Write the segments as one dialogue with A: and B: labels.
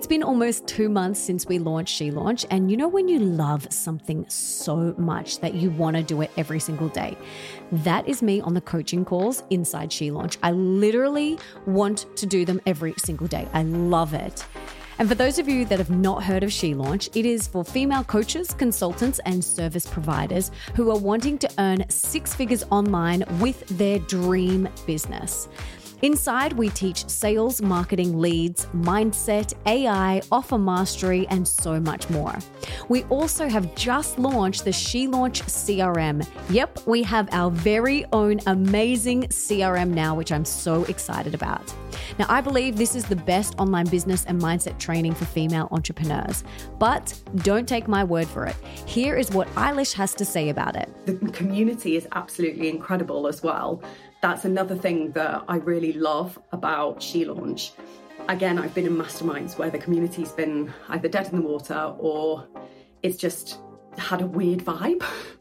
A: It's been almost two months since we launched She Launch, and you know when you love something so much that you want to do it every single day? That is me on the coaching calls inside She Launch. I literally want to do them every single day. I love it. And for those of you that have not heard of She Launch, it is for female coaches, consultants, and service providers who are wanting to earn six figures online with their dream business. Inside, we teach sales, marketing, leads, mindset, AI, offer mastery, and so much more. We also have just launched the She Launch CRM. Yep, we have our very own amazing CRM now, which I'm so excited about. Now, I believe this is the best online business and mindset training for female entrepreneurs. But don't take my word for it. Here is what Eilish has to say about it.
B: The community is absolutely incredible as well that's another thing that I really love about She Launch. Again, I've been in masterminds where the community's been either dead in the water or it's just had a weird vibe.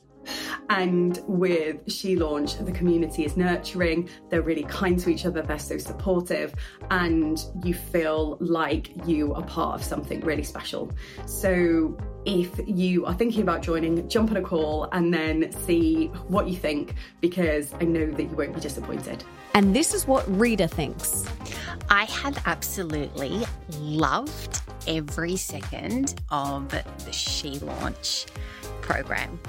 B: And with She Launch, the community is nurturing, they're really kind to each other, they're so supportive, and you feel like you are part of something really special. So if you are thinking about joining, jump on a call and then see what you think because I know that you won't be disappointed.
A: And this is what Rita thinks.
C: I have absolutely loved every second of the She Launch program.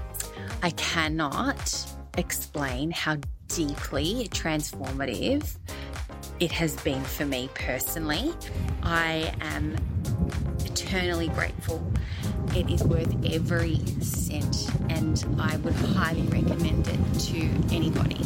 C: I cannot explain how deeply transformative it has been for me personally. I am eternally grateful. It is worth every cent, and I would highly recommend it to anybody.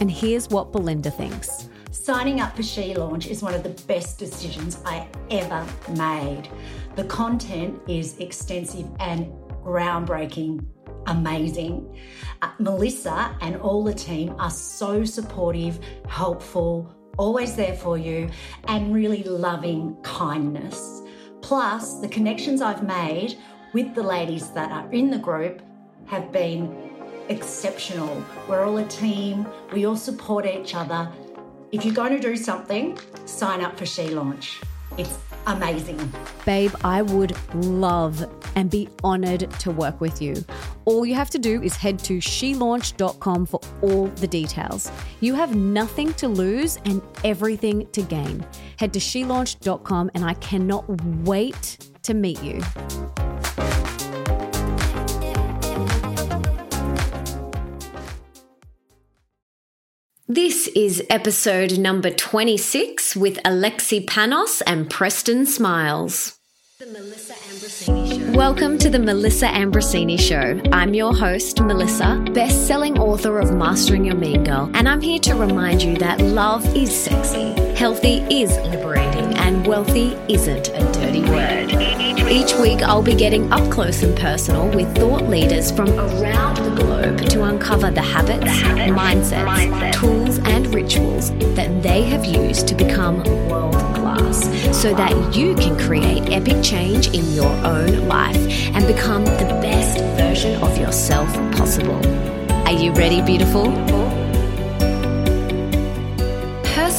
A: And here's what Belinda thinks.
D: Signing up for She Launch is one of the best decisions I ever made. The content is extensive and groundbreaking amazing. Uh, Melissa and all the team are so supportive, helpful, always there for you, and really loving kindness. Plus, the connections I've made with the ladies that are in the group have been exceptional. We're all a team, we all support each other. If you're going to do something, sign up for She Launch. It's amazing.
A: Babe, I would love and be honored to work with you. All you have to do is head to shelaunch.com for all the details. You have nothing to lose and everything to gain. Head to shelaunch.com and I cannot wait to meet you. This is episode number 26 with Alexi Panos and Preston Smiles. Welcome to the Melissa Ambrosini Show. I'm your host, Melissa, best selling author of Mastering Your Mean Girl, and I'm here to remind you that love is sexy, healthy is liberating, and wealthy isn't a dirty word. Each week, I'll be getting up close and personal with thought leaders from around the globe to uncover the habits, the habits mindsets, mindset. tools, and rituals that they have used to become world so that you can create epic change in your own life and become the best version of yourself possible. Are you ready, beautiful?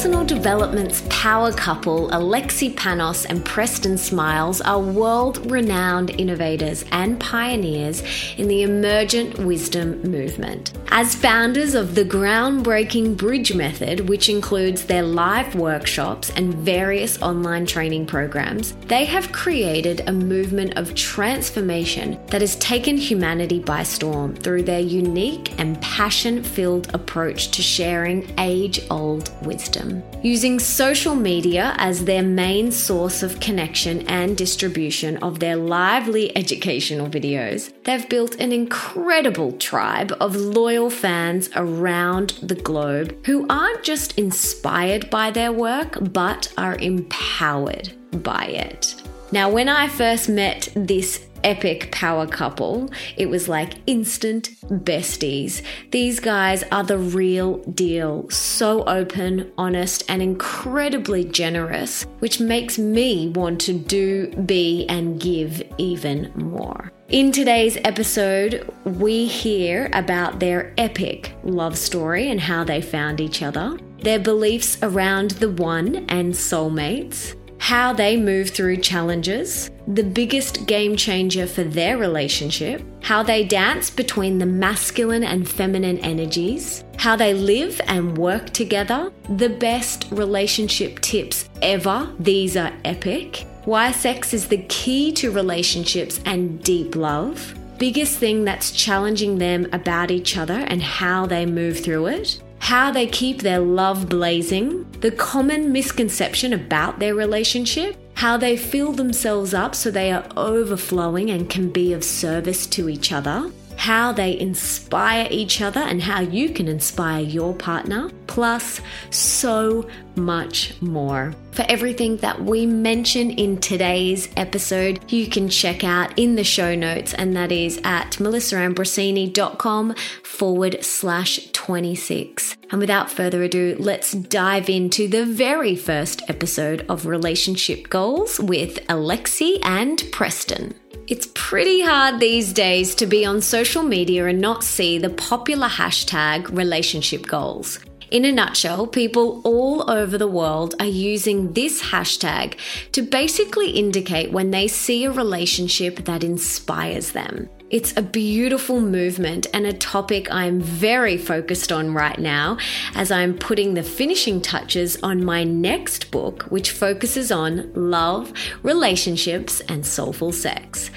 A: Personal Development's power couple, Alexi Panos and Preston Smiles, are world renowned innovators and pioneers in the emergent wisdom movement. As founders of the groundbreaking Bridge Method, which includes their live workshops and various online training programs, they have created a movement of transformation that has taken humanity by storm through their unique and passion filled approach to sharing age old wisdom Using social media as their main source of connection and distribution of their lively educational videos, they've built an incredible tribe of loyal fans around the globe who aren't just inspired by their work, but are empowered by it. Now, when I first met this epic power couple. It was like instant besties. These guys are the real deal. So open, honest, and incredibly generous, which makes me want to do, be, and give even more. In today's episode, we hear about their epic love story and how they found each other, their beliefs around the one and soulmates how they move through challenges, the biggest game changer for their relationship, how they dance between the masculine and feminine energies, how they live and work together, the best relationship tips ever. These are epic. Why sex is the key to relationships and deep love. Biggest thing that's challenging them about each other and how they move through it how they keep their love blazing, the common misconception about their relationship, how they fill themselves up so they are overflowing and can be of service to each other, how they inspire each other and how you can inspire your partner, plus so much more. For everything that we mention in today's episode, you can check out in the show notes, and that is at melissaambrosini.com forward slash 26. And without further ado, let's dive into the very first episode of Relationship Goals with Alexi and Preston. It's pretty hard these days to be on social media and not see the popular hashtag relationship goals. In a nutshell, people all over the world are using this hashtag to basically indicate when they see a relationship that inspires them. It's a beautiful movement and a topic I'm very focused on right now as I'm putting the finishing touches on my next book, which focuses on love, relationships, and soulful sex.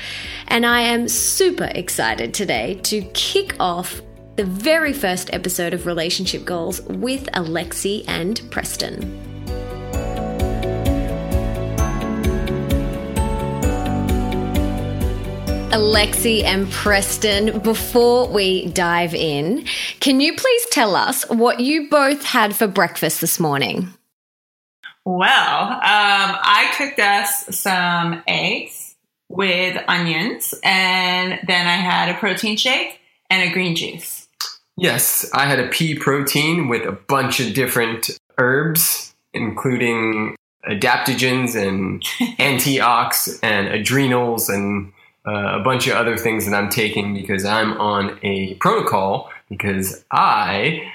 A: And I am super excited today to kick off the very first episode of Relationship Goals with Alexi and Preston. Alexi and Preston, before we dive in, can you please tell us what you both had for breakfast this morning?
E: Well, um, I cooked us some eggs with onions, and then I had a protein shake and a green juice.
F: Yes, I had a pea protein with a bunch of different herbs, including adaptogens and antioxidants and adrenals and uh, a bunch of other things that I'm taking because I'm on a protocol because I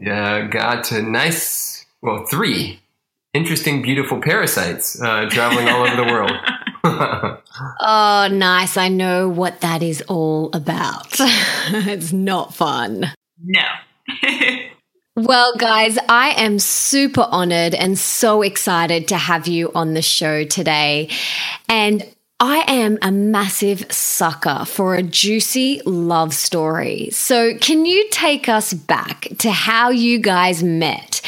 F: uh, got a nice, well, three interesting, beautiful parasites uh, traveling all over the world.
A: oh, nice. I know what that is all about. it's not fun.
E: No.
A: Well, guys, I am super honored and so excited to have you on the show today. And I am a massive sucker for a juicy love story. So, can you take us back to how you guys met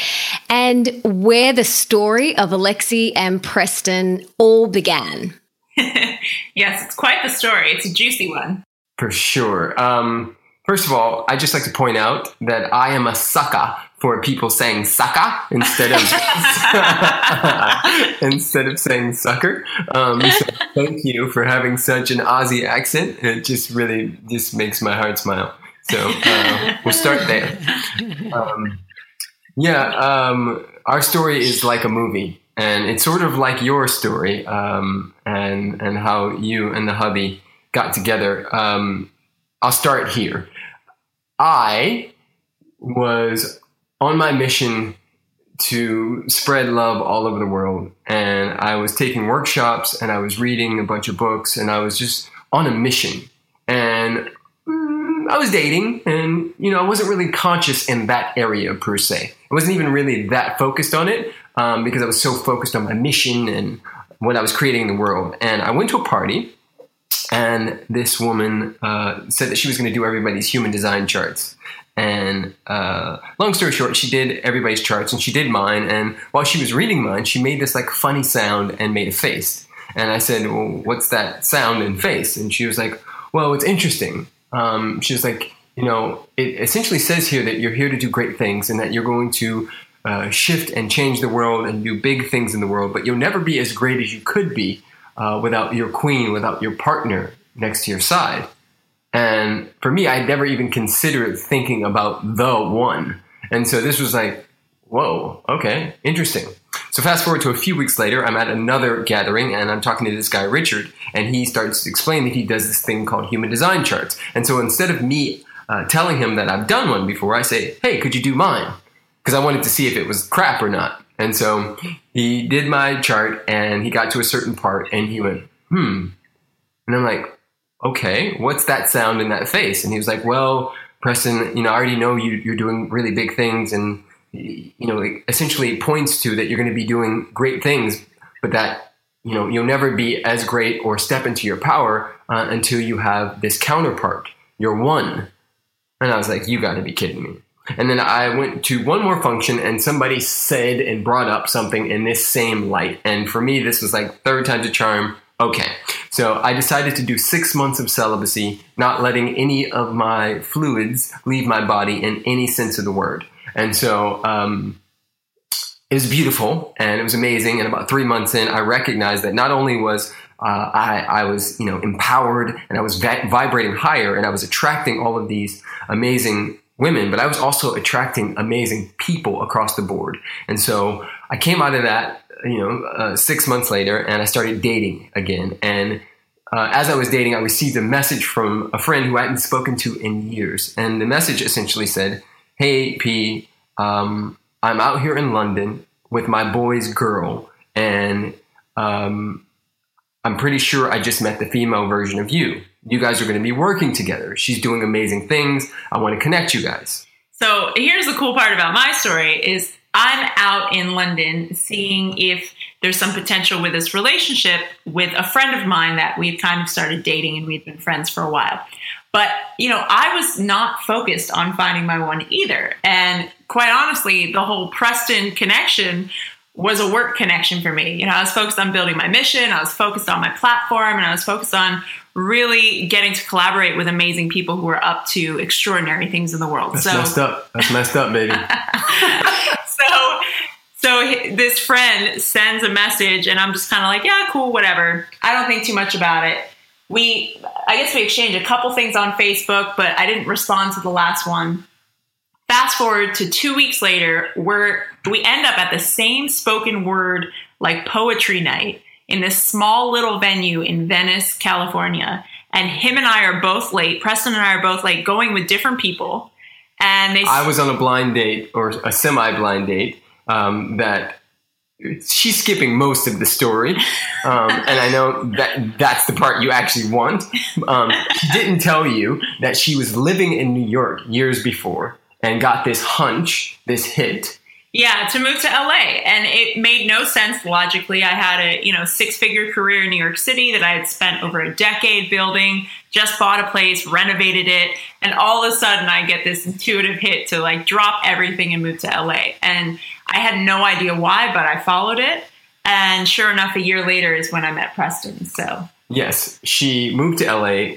A: and where the story of Alexi and Preston all began?
E: yes, it's quite the story. It's a juicy one.
F: For sure. Um, first of all, I'd just like to point out that I am a sucker for people saying sucker instead of instead of saying sucker. Um, so thank you for having such an Aussie accent. It just really just makes my heart smile. So uh, we'll start there. Um, yeah, um, our story is like a movie, and it's sort of like your story, um, and and how you and the hubby got together. Um, I'll start here. I was on my mission to spread love all over the world. And I was taking workshops and I was reading a bunch of books and I was just on a mission. And mm, I was dating and, you know, I wasn't really conscious in that area per se. I wasn't even really that focused on it um, because I was so focused on my mission and what I was creating in the world. And I went to a party and this woman uh, said that she was going to do everybody's human design charts. And uh, long story short, she did everybody's charts and she did mine. And while she was reading mine, she made this like funny sound and made a face. And I said, Well, what's that sound and face? And she was like, Well, it's interesting. Um, she was like, You know, it essentially says here that you're here to do great things and that you're going to uh, shift and change the world and do big things in the world, but you'll never be as great as you could be uh, without your queen, without your partner next to your side. And for me, I'd never even considered thinking about the one. And so this was like, whoa, okay, interesting. So fast forward to a few weeks later, I'm at another gathering and I'm talking to this guy, Richard, and he starts to explain that he does this thing called human design charts. And so instead of me uh, telling him that I've done one before, I say, hey, could you do mine? Because I wanted to see if it was crap or not. And so he did my chart and he got to a certain part and he went, hmm. And I'm like, okay, what's that sound in that face? And he was like, well, Preston, you know, I already know you, you're doing really big things and, you know, it essentially points to that you're going to be doing great things, but that, you know, you'll never be as great or step into your power uh, until you have this counterpart, your one. And I was like, you got to be kidding me. And then I went to one more function and somebody said and brought up something in this same light. And for me, this was like third time's a charm. Okay. So I decided to do six months of celibacy, not letting any of my fluids leave my body in any sense of the word. And so, um, it was beautiful and it was amazing. And about three months in, I recognized that not only was uh, I, I, was, you know, empowered and I was va- vibrating higher and I was attracting all of these amazing women, but I was also attracting amazing people across the board. And so I came out of that, you know, uh, six months later, and I started dating again. And uh, as I was dating, I received a message from a friend who I hadn't spoken to in years. And the message essentially said, Hey, P, um, I'm out here in London with my boy's girl, and um, I'm pretty sure I just met the female version of you you guys are going to be working together. She's doing amazing things. I want to connect you guys.
E: So here's the cool part about my story is I'm out in London seeing if there's some potential with this relationship with a friend of mine that we've kind of started dating and we've been friends for a while. But, you know, I was not focused on finding my one either. And quite honestly, the whole Preston connection was a work connection for me. You know, I was focused on building my mission, I was focused on my platform, and I was focused on really getting to collaborate with amazing people who are up to extraordinary things in the world.
F: That's
E: so
F: messed up. That's messed up, baby.
E: so so this friend sends a message and I'm just kind of like, yeah, cool, whatever. I don't think too much about it. We I guess we exchanged a couple things on Facebook, but I didn't respond to the last one. Fast forward to 2 weeks later, where we end up at the same spoken word like poetry night in this small little venue in Venice, California. And him and I are both late. Preston and I are both late, going with different people. And they.
F: I was on a blind date or a semi-blind date um, that she's skipping most of the story, um, and I know that that's the part you actually want. Um, she didn't tell you that she was living in New York years before and got this hunch, this hit
E: yeah, to move to LA. And it made no sense logically. I had a, you know, six-figure career in New York City that I had spent over a decade building, just bought a place, renovated it, and all of a sudden I get this intuitive hit to like drop everything and move to LA. And I had no idea why, but I followed it. And sure enough, a year later is when I met Preston. So
F: Yes, she moved to LA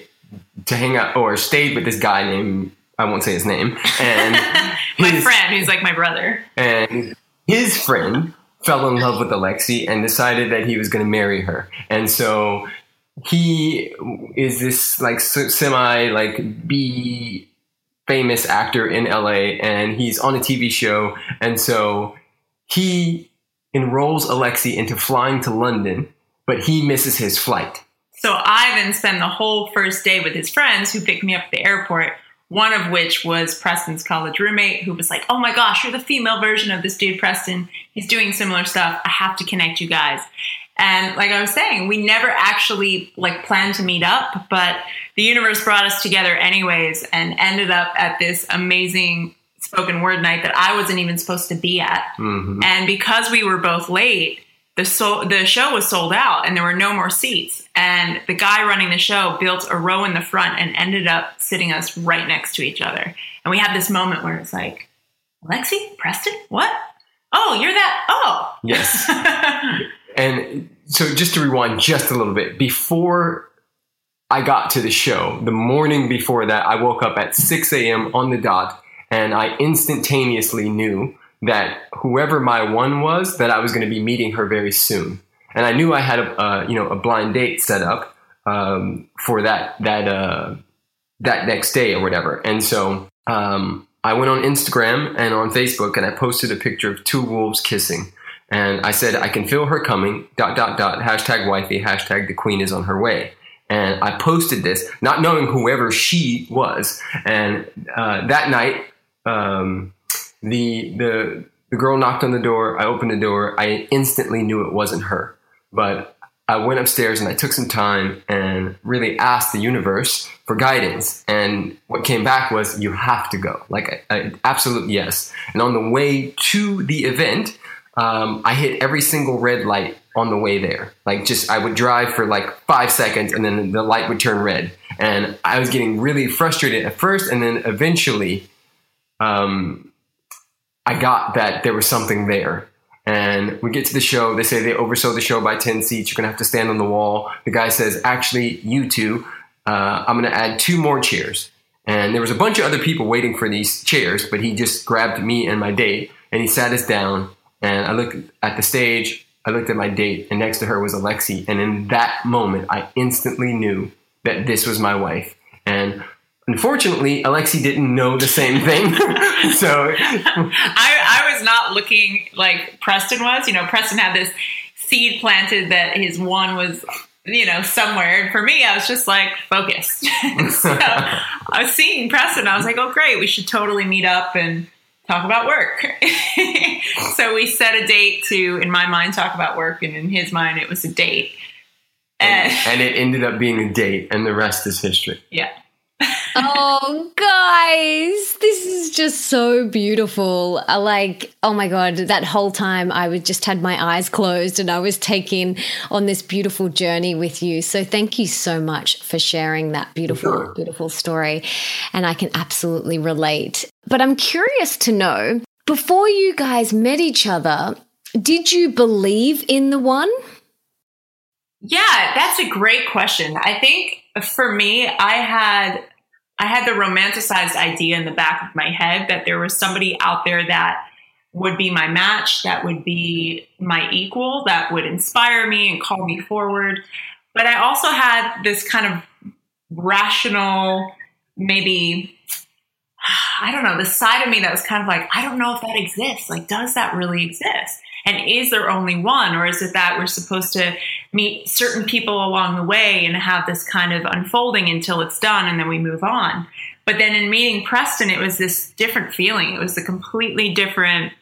F: to hang out or stayed with this guy named I won't say his name. And
E: my his, friend, who's like my brother.
F: And his friend fell in love with Alexi and decided that he was going to marry her. And so he is this like semi like B famous actor in LA and he's on a TV show. And so he enrolls Alexi into flying to London, but he misses his flight.
E: So I then spend the whole first day with his friends who pick me up at the airport one of which was Preston's college roommate, who was like, "Oh my gosh, you're the female version of this dude, Preston. He's doing similar stuff. I have to connect you guys." And like I was saying, we never actually like planned to meet up, but the universe brought us together anyways, and ended up at this amazing spoken word night that I wasn't even supposed to be at. Mm-hmm. And because we were both late, the so- the show was sold out and there were no more seats. And the guy running the show built a row in the front and ended up sitting us right next to each other. And we had this moment where it's like, Lexi, Preston, what? Oh, you're that. Oh,
F: yes. and so just to rewind just a little bit, before I got to the show, the morning before that, I woke up at 6 a.m. on the dot and I instantaneously knew that whoever my one was, that I was going to be meeting her very soon. And I knew I had a, you know, a blind date set up um, for that that uh, that next day or whatever. And so um, I went on Instagram and on Facebook and I posted a picture of two wolves kissing. And I said, I can feel her coming, dot, dot, dot, hashtag wifey, hashtag the queen is on her way. And I posted this, not knowing whoever she was. And uh, that night, um, the the the girl knocked on the door. I opened the door. I instantly knew it wasn't her. But I went upstairs and I took some time and really asked the universe for guidance. And what came back was, you have to go. Like, an absolute yes. And on the way to the event, um, I hit every single red light on the way there. Like, just I would drive for like five seconds and then the light would turn red. And I was getting really frustrated at first. And then eventually, um, I got that there was something there. And we get to the show. They say they oversold the show by 10 seats. You're going to have to stand on the wall. The guy says, actually, you two, uh, I'm going to add two more chairs. And there was a bunch of other people waiting for these chairs, but he just grabbed me and my date and he sat us down. And I looked at the stage, I looked at my date, and next to her was Alexi. And in that moment, I instantly knew that this was my wife. And Unfortunately, Alexi didn't know the same thing. so
E: I, I was not looking like Preston was. You know, Preston had this seed planted that his one was, you know, somewhere. And for me, I was just like focused. so I was seeing Preston. I was like, oh, great. We should totally meet up and talk about work. so we set a date to, in my mind, talk about work. And in his mind, it was a date.
F: And, and it ended up being a date, and the rest is history.
E: Yeah
A: oh, guys, this is just so beautiful. I like, oh my God, that whole time I was just had my eyes closed and I was taking on this beautiful journey with you. So thank you so much for sharing that beautiful, sure. beautiful story. And I can absolutely relate. But I'm curious to know before you guys met each other, did you believe in the one?
E: Yeah, that's a great question. I think for me, I had I had the romanticized idea in the back of my head that there was somebody out there that would be my match, that would be my equal, that would inspire me and call me forward. But I also had this kind of rational, maybe, I don't know, the side of me that was kind of like, I don't know if that exists. Like, does that really exist? And is there only one? Or is it that we're supposed to meet certain people along the way and have this kind of unfolding until it's done and then we move on? But then in meeting Preston, it was this different feeling. It was a completely different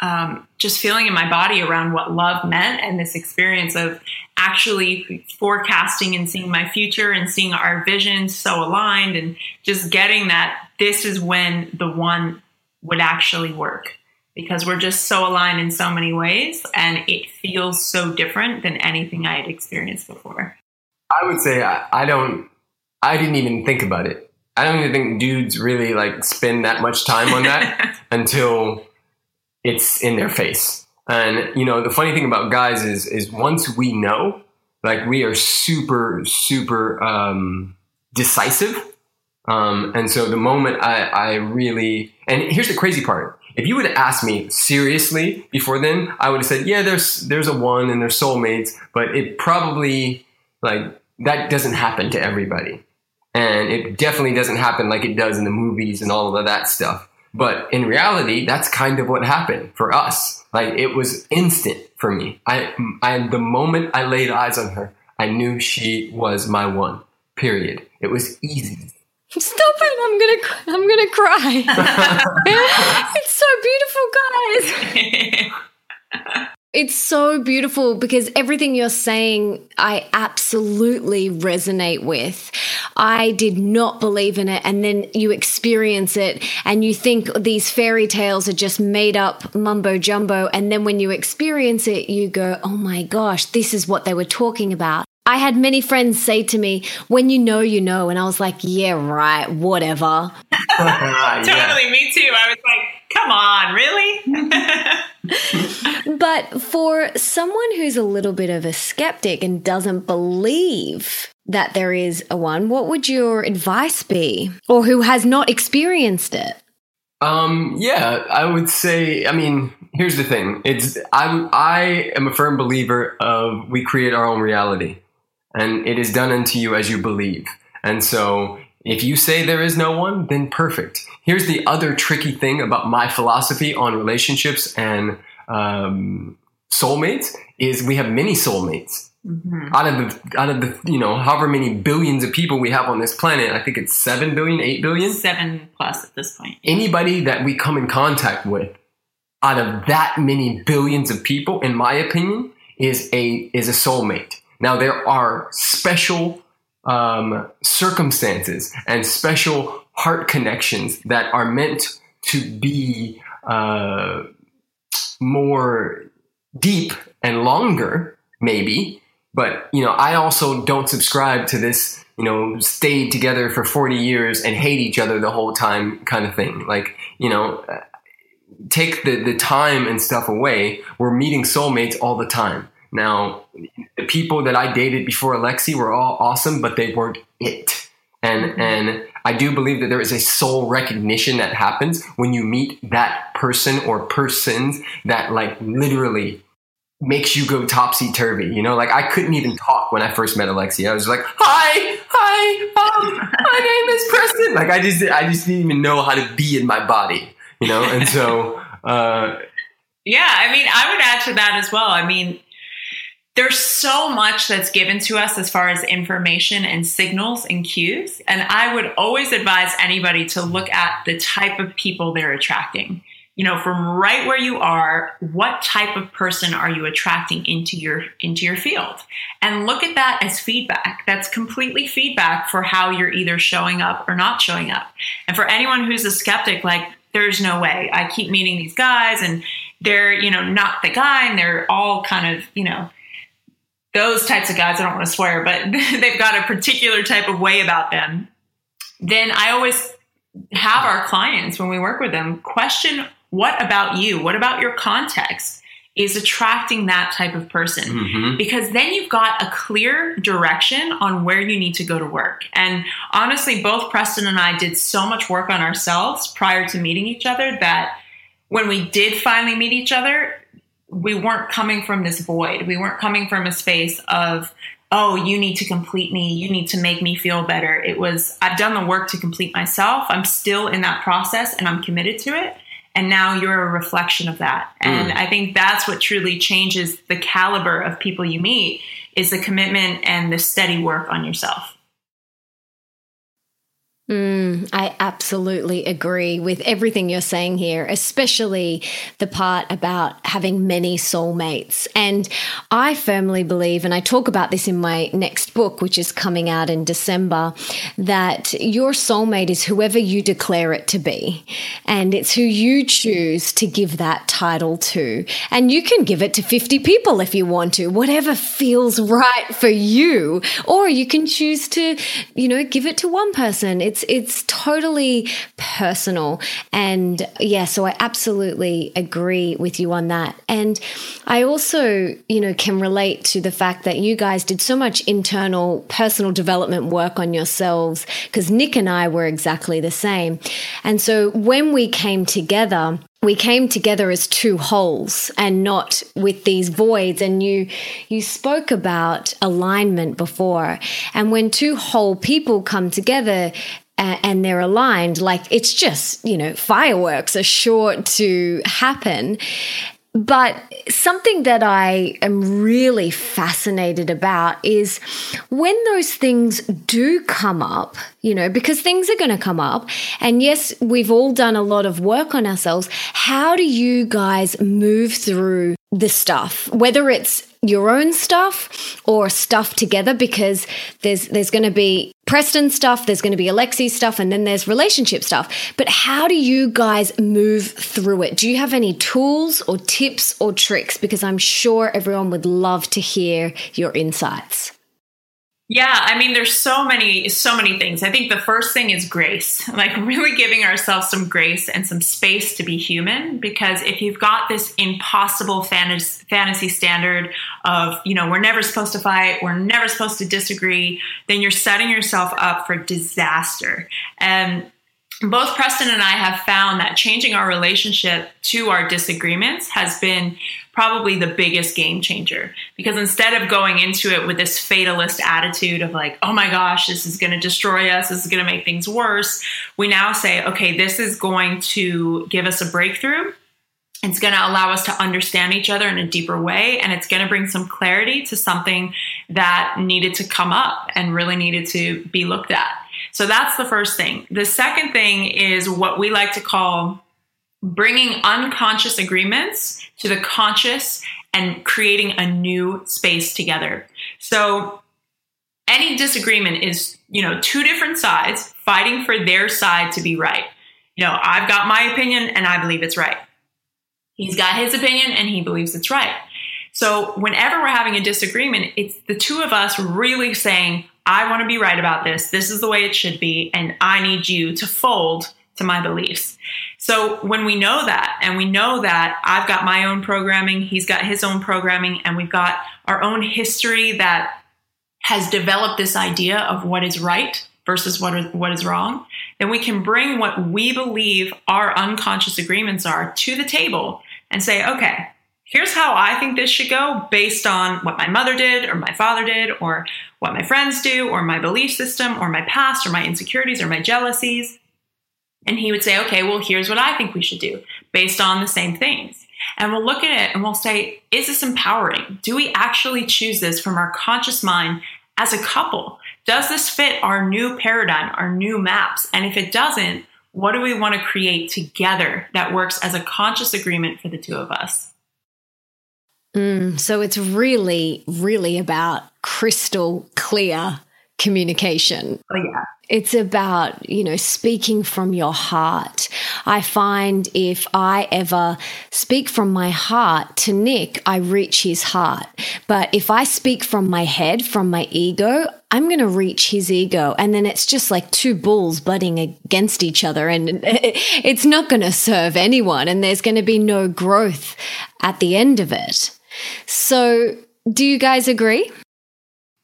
E: um, just feeling in my body around what love meant and this experience of actually forecasting and seeing my future and seeing our visions so aligned and just getting that this is when the one would actually work because we're just so aligned in so many ways and it feels so different than anything I had experienced before.
F: I would say I, I don't, I didn't even think about it. I don't even think dudes really like spend that much time on that until it's in their face. And you know, the funny thing about guys is is once we know, like we are super super um, decisive. Um, and so the moment I, I really and here's the crazy part if you would have asked me seriously before then, I would have said, yeah, there's there's a one and there's soulmates, but it probably like that doesn't happen to everybody. And it definitely doesn't happen like it does in the movies and all of that stuff. But in reality, that's kind of what happened for us. Like it was instant for me. I, I, the moment I laid eyes on her, I knew she was my one. Period. It was easy.
A: Stop it! I'm gonna, I'm gonna cry. it's so beautiful, guys. It's so beautiful because everything you're saying, I absolutely resonate with. I did not believe in it. And then you experience it and you think these fairy tales are just made up mumbo jumbo. And then when you experience it, you go, oh my gosh, this is what they were talking about. I had many friends say to me, when you know, you know. And I was like, yeah, right, whatever.
E: totally, me too. I was like, come on,
A: really? but for someone who's a little bit of a skeptic and doesn't believe that there is a one, what would your advice be? Or who has not experienced it?
F: Um, yeah, I would say, I mean, here's the thing. It's, I'm, I am a firm believer of we create our own reality and it is done unto you as you believe. And so if you say there is no one, then perfect. Here's the other tricky thing about my philosophy on relationships and um, soulmates is we have many soulmates. Mm-hmm. Out of the out of the you know however many billions of people we have on this planet, I think it's seven billion, eight billion,
E: seven plus at this point.
F: Anybody that we come in contact with out of that many billions of people, in my opinion, is a is a soulmate. Now there are special um, circumstances and special heart connections that are meant to be uh, more deep and longer, maybe. But you know, I also don't subscribe to this, you know, stayed together for forty years and hate each other the whole time kind of thing. Like, you know, take the the time and stuff away. We're meeting soulmates all the time. Now, the people that I dated before Alexi were all awesome, but they weren't it. And mm-hmm. and I do believe that there is a soul recognition that happens when you meet that person or persons that like literally makes you go topsy turvy. You know, like I couldn't even talk when I first met Alexi. I was like, "Hi, hi, um, my name is Preston." Like I just, I just didn't even know how to be in my body. You know, and so, uh,
E: yeah. I mean, I would add to that as well. I mean, there's so much that's given to us as far as information and signals and cues. And I would always advise anybody to look at the type of people they're attracting. You know, from right where you are, what type of person are you attracting into your into your field? And look at that as feedback. That's completely feedback for how you're either showing up or not showing up. And for anyone who's a skeptic, like there's no way. I keep meeting these guys and they're, you know, not the guy and they're all kind of, you know, those types of guys, I don't want to swear, but they've got a particular type of way about them, then I always have our clients, when we work with them, question what about you? What about your context is attracting that type of person? Mm-hmm. Because then you've got a clear direction on where you need to go to work. And honestly, both Preston and I did so much work on ourselves prior to meeting each other that when we did finally meet each other, we weren't coming from this void. We weren't coming from a space of, oh, you need to complete me. You need to make me feel better. It was, I've done the work to complete myself. I'm still in that process and I'm committed to it. And now you're a reflection of that. And mm. I think that's what truly changes the caliber of people you meet is the commitment and the steady work on yourself.
A: Mm, I absolutely agree with everything you're saying here, especially the part about having many soulmates. And I firmly believe, and I talk about this in my next book, which is coming out in December, that your soulmate is whoever you declare it to be. And it's who you choose to give that title to. And you can give it to 50 people if you want to, whatever feels right for you. Or you can choose to, you know, give it to one person. It's it's it's totally personal. And yeah so i absolutely agree with you on that. And i also you know can relate to the fact that you guys did so much internal personal development work on yourselves because nick and i were exactly the same. And so when we came together we came together as two wholes and not with these voids. And you you spoke about alignment before. And when two whole people come together and they're aligned, like it's just, you know, fireworks are sure to happen. But something that I am really fascinated about is when those things do come up, you know, because things are going to come up. And yes, we've all done a lot of work on ourselves. How do you guys move through the stuff, whether it's your own stuff or stuff together because there's there's going to be Preston stuff, there's going to be Alexi stuff and then there's relationship stuff. But how do you guys move through it? Do you have any tools or tips or tricks because I'm sure everyone would love to hear your insights.
E: Yeah, I mean, there's so many, so many things. I think the first thing is grace, like really giving ourselves some grace and some space to be human. Because if you've got this impossible fantasy, standard of, you know, we're never supposed to fight, we're never supposed to disagree, then you're setting yourself up for disaster. And both Preston and I have found that changing our relationship to our disagreements has been probably the biggest game changer because instead of going into it with this fatalist attitude of like, oh my gosh, this is going to destroy us, this is going to make things worse, we now say, okay, this is going to give us a breakthrough. It's going to allow us to understand each other in a deeper way, and it's going to bring some clarity to something that needed to come up and really needed to be looked at. So that's the first thing. The second thing is what we like to call bringing unconscious agreements to the conscious and creating a new space together. So any disagreement is, you know, two different sides fighting for their side to be right. You know, I've got my opinion and I believe it's right. He's got his opinion and he believes it's right. So whenever we're having a disagreement, it's the two of us really saying, I want to be right about this. This is the way it should be. And I need you to fold to my beliefs. So when we know that, and we know that I've got my own programming, he's got his own programming, and we've got our own history that has developed this idea of what is right versus what is, what is wrong, then we can bring what we believe our unconscious agreements are to the table and say, okay, here's how I think this should go based on what my mother did or my father did or what my friends do or my belief system or my past or my insecurities or my jealousies. And he would say, okay, well, here's what I think we should do based on the same things. And we'll look at it and we'll say, is this empowering? Do we actually choose this from our conscious mind as a couple? Does this fit our new paradigm, our new maps? And if it doesn't, what do we want to create together that works as a conscious agreement for the two of us?
A: Mm, so it's really, really about crystal clear communication.
E: Oh, yeah.
A: It's about, you know, speaking from your heart. I find if I ever speak from my heart to Nick, I reach his heart. But if I speak from my head, from my ego, I'm going to reach his ego. And then it's just like two bulls butting against each other. And it's not going to serve anyone. And there's going to be no growth at the end of it. So, do you guys agree?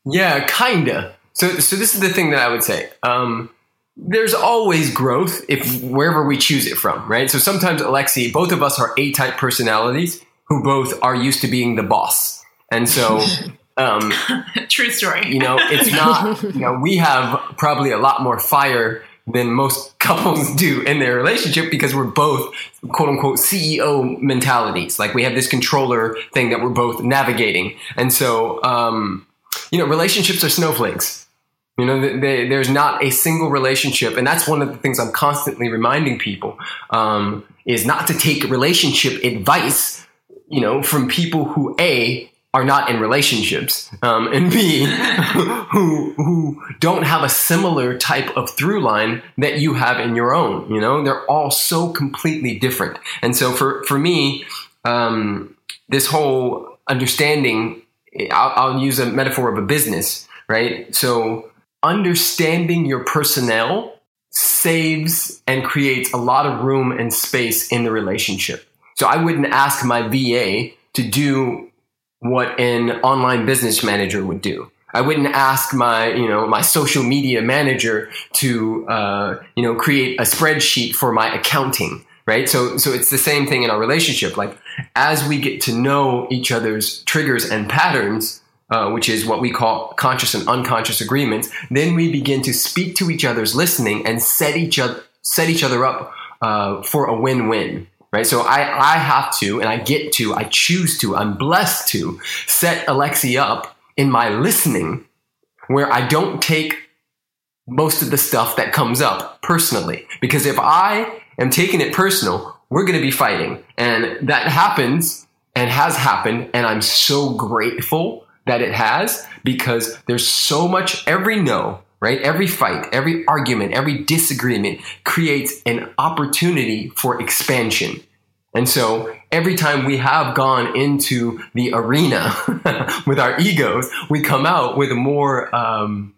F: Yeah, kinda. So, so this is the thing that I would say. Um, there's always growth if wherever we choose it from, right? So sometimes Alexi, both of us are A-type personalities who both are used to being the boss, and so. Um,
E: True story.
F: you know, it's not, you know, we have probably a lot more fire than most couples do in their relationship because we're both quote unquote CEO mentalities. Like we have this controller thing that we're both navigating. And so, um, you know, relationships are snowflakes. You know, they, there's not a single relationship, and that's one of the things I'm constantly reminding people um, is not to take relationship advice, you know, from people who a are not in relationships, um, and b who who don't have a similar type of through line that you have in your own. You know, they're all so completely different, and so for for me, um, this whole understanding, I'll, I'll use a metaphor of a business, right? So understanding your personnel saves and creates a lot of room and space in the relationship. So I wouldn't ask my VA to do what an online business manager would do. I wouldn't ask my, you know, my social media manager to, uh, you know, create a spreadsheet for my accounting, right? So, so it's the same thing in our relationship. Like, as we get to know each other's triggers and patterns, uh, which is what we call conscious and unconscious agreements, then we begin to speak to each other's listening and set each other set each other up uh, for a win-win. Right, so I, I have to, and I get to, I choose to, I'm blessed to set Alexi up in my listening where I don't take most of the stuff that comes up personally. Because if I am taking it personal, we're going to be fighting. And that happens and has happened. And I'm so grateful that it has because there's so much every no right? Every fight every argument every disagreement creates an opportunity for expansion. And so every time we have gone into the arena with our egos we come out with a more um,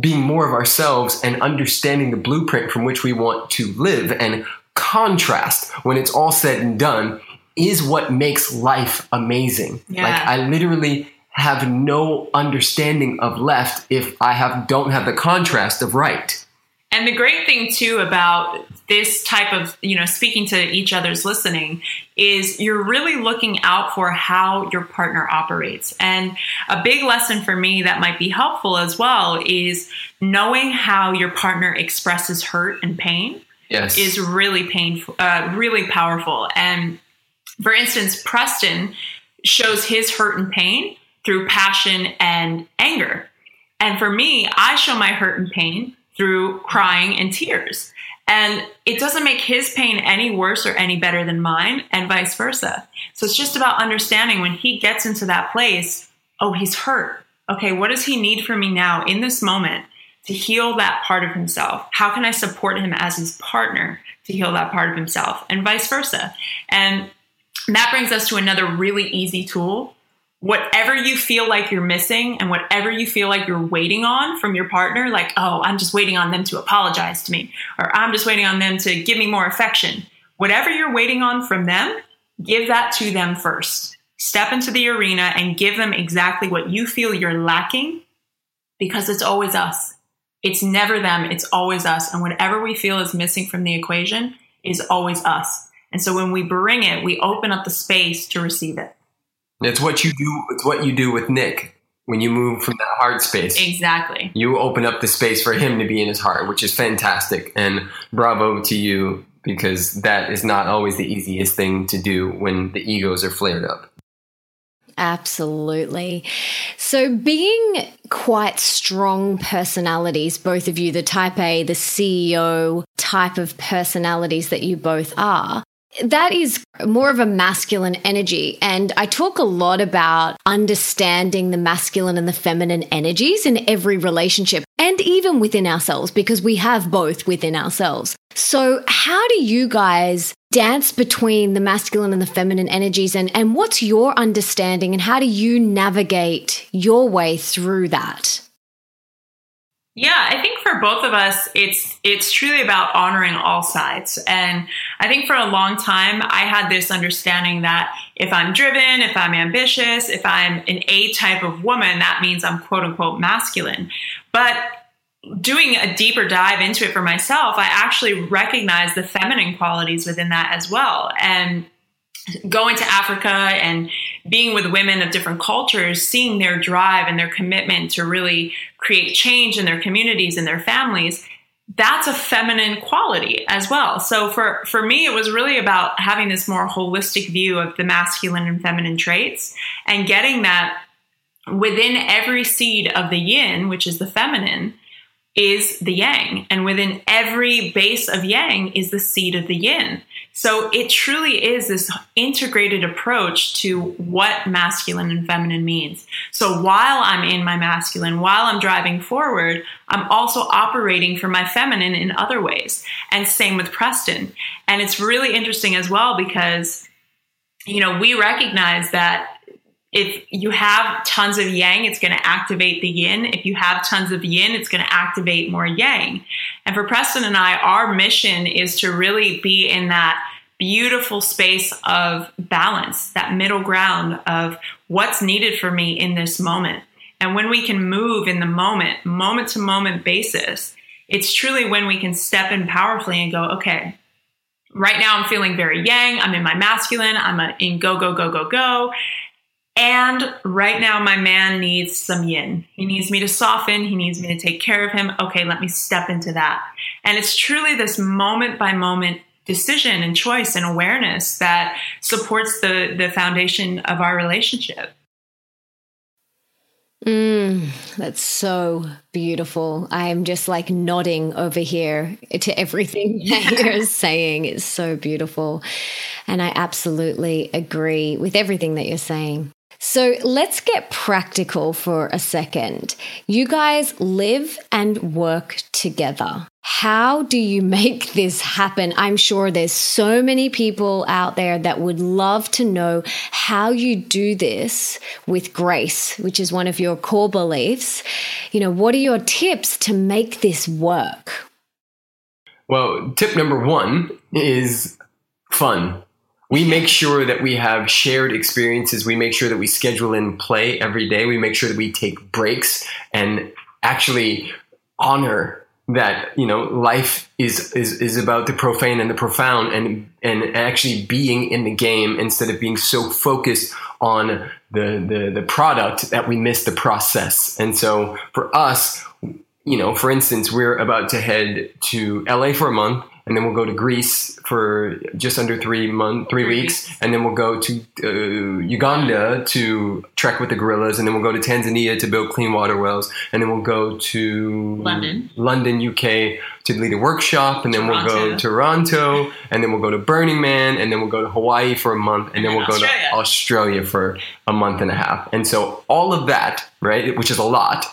F: being more of ourselves and understanding the blueprint from which we want to live. And contrast when it's all said and done is what makes life amazing.
E: Yeah.
F: like i literally have no understanding of left if I have don't have the contrast of right.
E: And the great thing too about this type of, you know, speaking to each other's listening is you're really looking out for how your partner operates. And a big lesson for me that might be helpful as well is knowing how your partner expresses hurt and pain
F: Yes.
E: is really painful, uh, really powerful. And for instance, Preston shows his hurt and pain through passion and anger. And for me, I show my hurt and pain through crying and tears. And it doesn't make his pain any worse or any better than mine, and vice versa. So it's just about understanding when he gets into that place, oh, he's hurt. Okay, what does he need from me now in this moment to heal that part of himself? How can I support him as his partner to heal that part of himself, and vice versa? And that brings us to another really easy tool whatever you feel like you're missing and whatever you feel like you're waiting on from your partner, like, oh, I'm just waiting on them to apologize to me, or I'm just waiting on them to give me more affection. Whatever you're waiting on from them, give that to them first. Step into the arena and give them exactly what you feel you're lacking because it's always us. It's never them, it's always us. And whatever we feel is missing from the equation is always us. And so when we bring it, we open up the space to receive it.
F: It's what you do. It's what you do with Nick when you move from that heart space.
E: Exactly.
F: You open up the space for him to be in his heart, which is fantastic. And bravo to you because that is not always the easiest thing to do when the egos are flared up.
A: Absolutely. So, being quite strong personalities, both of you, the type A, the CEO type of personalities that you both are, that is more of a masculine energy. And I talk a lot about understanding the masculine and the feminine energies in every relationship and even within ourselves because we have both within ourselves. So, how do you guys dance between the masculine and the feminine energies? And, and what's your understanding and how do you navigate your way through that?
E: Yeah, I think for both of us, it's it's truly about honoring all sides. And I think for a long time, I had this understanding that if I'm driven, if I'm ambitious, if I'm an A type of woman, that means I'm quote unquote masculine. But doing a deeper dive into it for myself, I actually recognize the feminine qualities within that as well. And going to Africa and being with women of different cultures, seeing their drive and their commitment to really create change in their communities and their families, that's a feminine quality as well. So for for me it was really about having this more holistic view of the masculine and feminine traits and getting that within every seed of the yin, which is the feminine, is the yang and within every base of yang is the seed of the yin. So it truly is this integrated approach to what masculine and feminine means. So while I'm in my masculine, while I'm driving forward, I'm also operating for my feminine in other ways. And same with Preston. And it's really interesting as well because, you know, we recognize that if you have tons of yang, it's going to activate the yin. If you have tons of yin, it's going to activate more yang. And for Preston and I, our mission is to really be in that beautiful space of balance, that middle ground of what's needed for me in this moment. And when we can move in the moment, moment to moment basis, it's truly when we can step in powerfully and go, okay, right now I'm feeling very yang. I'm in my masculine. I'm in go, go, go, go, go. And right now, my man needs some yin. He needs me to soften. He needs me to take care of him. Okay, let me step into that. And it's truly this moment by moment decision and choice and awareness that supports the, the foundation of our relationship.
A: Mm, that's so beautiful. I'm just like nodding over here to everything that you're saying. It's so beautiful. And I absolutely agree with everything that you're saying. So let's get practical for a second. You guys live and work together. How do you make this happen? I'm sure there's so many people out there that would love to know how you do this with grace, which is one of your core beliefs. You know, what are your tips to make this work?
F: Well, tip number one is fun we make sure that we have shared experiences. We make sure that we schedule in play every day. We make sure that we take breaks and actually honor that you know life is is is about the profane and the profound and and actually being in the game instead of being so focused on the the the product that we miss the process. And so for us, you know, for instance, we're about to head to LA for a month and then we'll go to Greece for just under three month, three weeks, and then we'll go to uh, Uganda to trek with the gorillas, and then we'll go to Tanzania to build clean water wells, and then we'll go to
E: London.
F: London, UK to lead a workshop, and then we'll go to Toronto, and then we'll go to Burning Man, and then we'll go to Hawaii for a month, and then we'll go to Australia for a month and a half. And so all of that, right, which is a lot,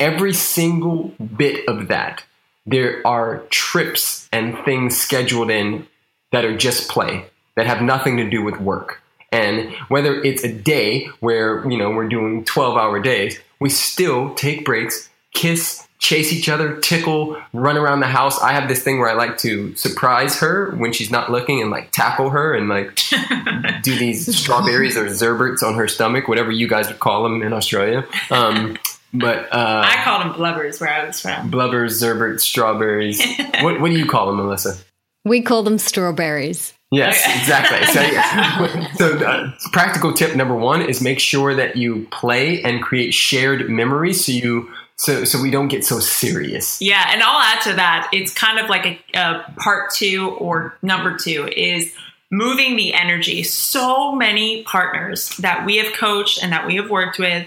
F: every single bit of that, there are trips and things scheduled in that are just play, that have nothing to do with work. And whether it's a day where, you know, we're doing 12 hour days, we still take breaks, kiss, chase each other, tickle, run around the house. I have this thing where I like to surprise her when she's not looking and like tackle her and like do these strawberries or zerberts on her stomach, whatever you guys would call them in Australia. Um, but uh,
E: I called them blubbers where I was from.
F: blubbers, zerberts, strawberries. what, what do you call them, Melissa?
A: We call them strawberries.
F: Yes,
E: Okay.
F: exactly. So, yeah. so uh, practical tip number one is make sure that you play and create shared memories, so you so so we don't get so serious.
E: Yeah, and I'll add to that. It's kind of like a, a part two or number two is moving the energy. So many partners that we have coached and that we have worked with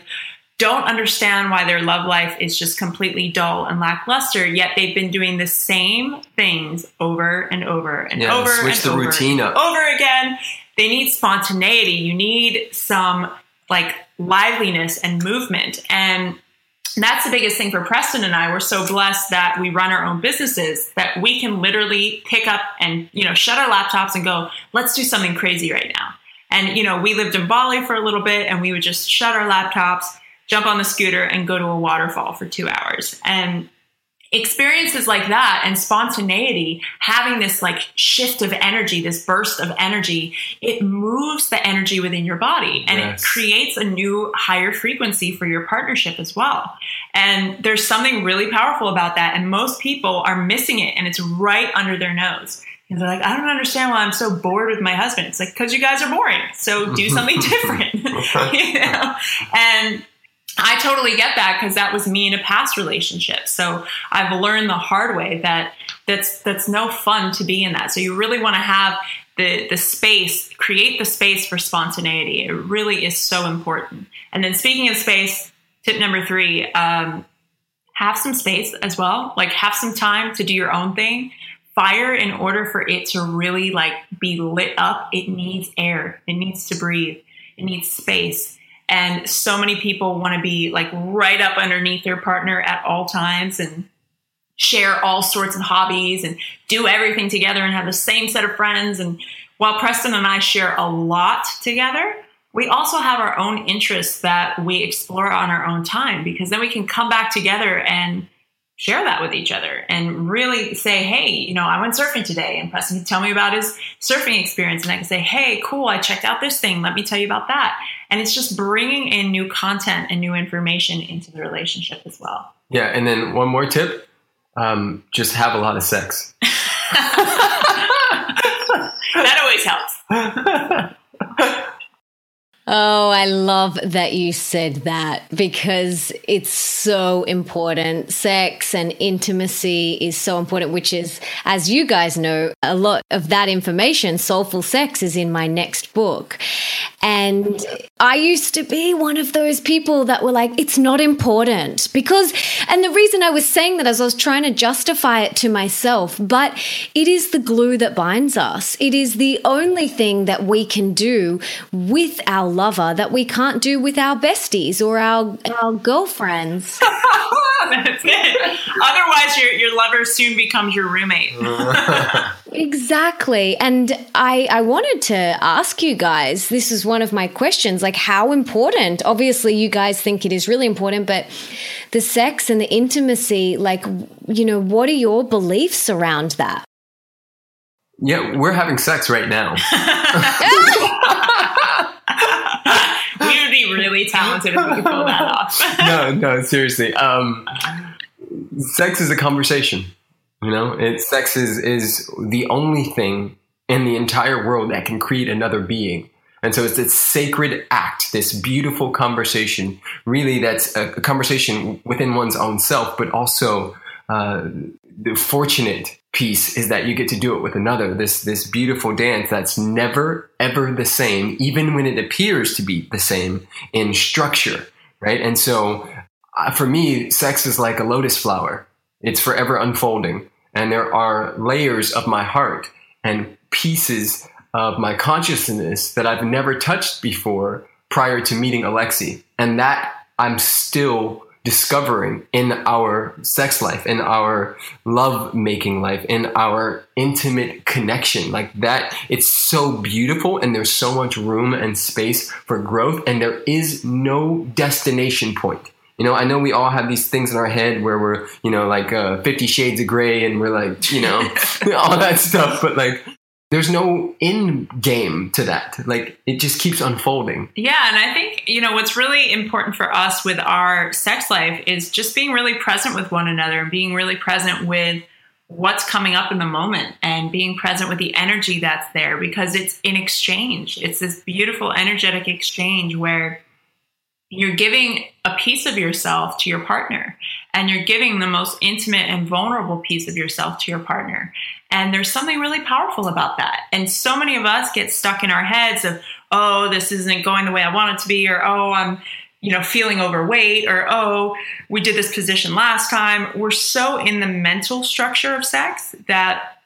E: don't understand why their love life is just completely dull and lackluster, yet they've been doing the same things over and over and
F: Yeah,
E: over
F: switch
E: and
F: the
E: over
F: routine up.
E: over again. They need spontaneity. You need some like liveliness and movement. And that's the biggest thing for Preston and I. We're so blessed that we run our own businesses that we can literally pick up and, you know, shut our laptops and go, let's do something crazy right now. And, you know, we lived in Bali for a little bit and we would just shut our laptops, jump on the scooter and go to a waterfall for two hours. And experiences like that and spontaneity having this like shift of energy this burst of energy it moves the energy within your body and
F: Yes.
E: it creates a new higher frequency for your partnership as well and there's something really powerful about that and most people are missing it and it's right under their nose and they're like, I don't understand why I'm so bored with my husband. It's like, because you guys are boring. So do something different. you know? And I totally get that because that was me in a past relationship. So I've learned the hard way that that's that's no fun to be in that. So you really want to have the the space, create the space for spontaneity. It really is so important. And then speaking of space, tip number three, um, have some space as well. Like have some time to do your own thing. Fire, in order for it to really like be lit up, it needs air. It needs to breathe. It needs space. And so many people want to be like right up underneath their partner at all times and share all sorts of hobbies and do everything together and have the same set of friends. And while Preston and I share a lot together, we also have our own interests that we explore on our own time because then we can come back together and share that with each other and really say, hey, you know, I went surfing today. And Preston can tell me about his surfing experience. And I can say, hey, cool, I checked out this thing. Let me tell you about that. And it's just bringing in new content and new information into the relationship as well.
F: Yeah, and then one more tip: um, just have a lot of sex.
E: That always helps.
A: Oh, I love that you said that because it's so important. Sex and intimacy is so important, which is, as you guys know, a lot of that information, Soulful Sex, is in my next book. And I used to be one of those people that were like, it's not important because, and the reason I was saying that is I was trying to justify it to myself, but it is the glue that binds us. It is the only thing that we can do with our lover that we can't do with our besties or our, our girlfriends.
E: That's it. Otherwise, your, your lover soon becomes your roommate.
A: Exactly. And I, I wanted to ask you guys this is one of my questions like, how important? Obviously, you guys think it is really important, but the sex and the intimacy, like, you know, what are your beliefs around that?
F: Yeah, we're having sex right now.
E: really talented if we could pull that off.
F: no, no, seriously. Um, sex is a conversation. You know, it, sex is is the only thing in the entire world that can create another being. And so it's this sacred act, this beautiful conversation, really that's a, a conversation within one's own self, but also uh, the fortunate piece is that you get to do it with another. This this beautiful dance that's never ever the same, even when it appears to be the same in structure, right? And so, uh, for me, sex is like a lotus flower. It's forever unfolding, and there are layers of my heart and pieces of my consciousness that I've never touched before prior to meeting Alexi, and that I'm still discovering in our sex life, in our love making life, in our intimate connection. Like that, it's so beautiful and there's so much room and space for growth, and there is no destination point. You know, I know we all have these things in our head where we're, you know, like uh, Fifty Shades of Grey and we're like, you know, all that stuff, but like, there's no end game to that. Like it just keeps unfolding.
E: Yeah, and I think, you know, what's really important for us with our sex life is just being really present with one another and being really present with what's coming up in the moment and being present with the energy that's there because it's in exchange. It's this beautiful energetic exchange where you're giving a piece of yourself to your partner and you're giving the most intimate and vulnerable piece of yourself to your partner. And there's something really powerful about that. And so many of us get stuck in our heads of, oh, this isn't going the way I want it to be, or oh, I'm you know, feeling overweight or, oh, we did this position last time. We're so in the mental structure of sex that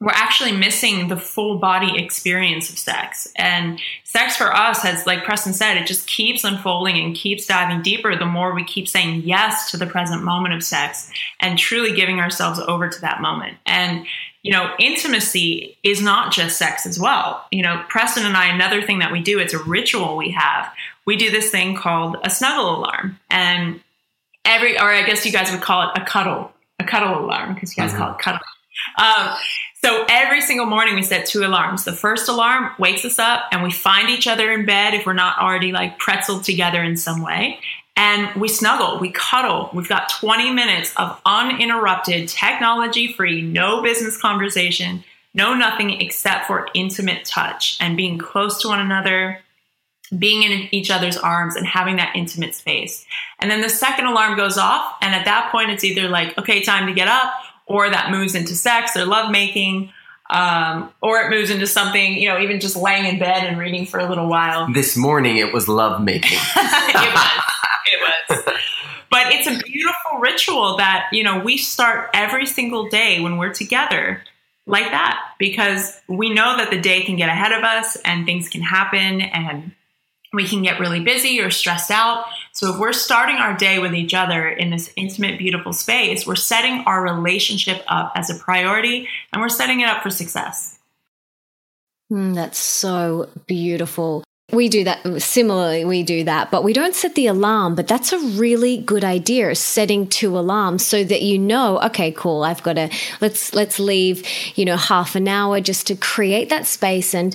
E: we're actually missing the full body experience of sex. And sex for us has, like Preston said, it just keeps unfolding and keeps diving deeper the more we keep saying yes to the present moment of sex and truly giving ourselves over to that moment. And you know, intimacy is not just sex as well. You know, Preston and I, another thing that we do, it's a ritual we have. We do this thing called a snuggle alarm. And every, or I guess you guys would call it a cuddle, a cuddle alarm, because you guys mm-hmm. call it cuddle. Um, so every single morning we set two alarms. The first alarm wakes us up and we find each other in bed if we're not already like pretzeled together in some way and we snuggle, we cuddle. We've got 20 minutes of uninterrupted, technology free, no business conversation, no nothing except for intimate touch and being close to one another, being in each other's arms and having that intimate space. And then the second alarm goes off. And at that point, it's either like, okay, time to get up, or that moves into sex or lovemaking. Um, or it moves into something, you know, even just laying in bed and reading for a little while.
F: This morning it was love making.
E: it was it was. but it's a beautiful ritual that, you know, we start every single day when we're together like that because we know that the day can get ahead of us and things can happen and we can get really busy or stressed out. So if we're starting our day with each other in this intimate, beautiful space, we're setting our relationship up as a priority and we're setting it up for success.
A: Mm, that's so beautiful. We do that similarly, we do that, but we don't set the alarm. But that's a really good idea, setting two alarms so that you know, okay, cool, I've got to let's let's leave, you know, half an hour just to create that space. And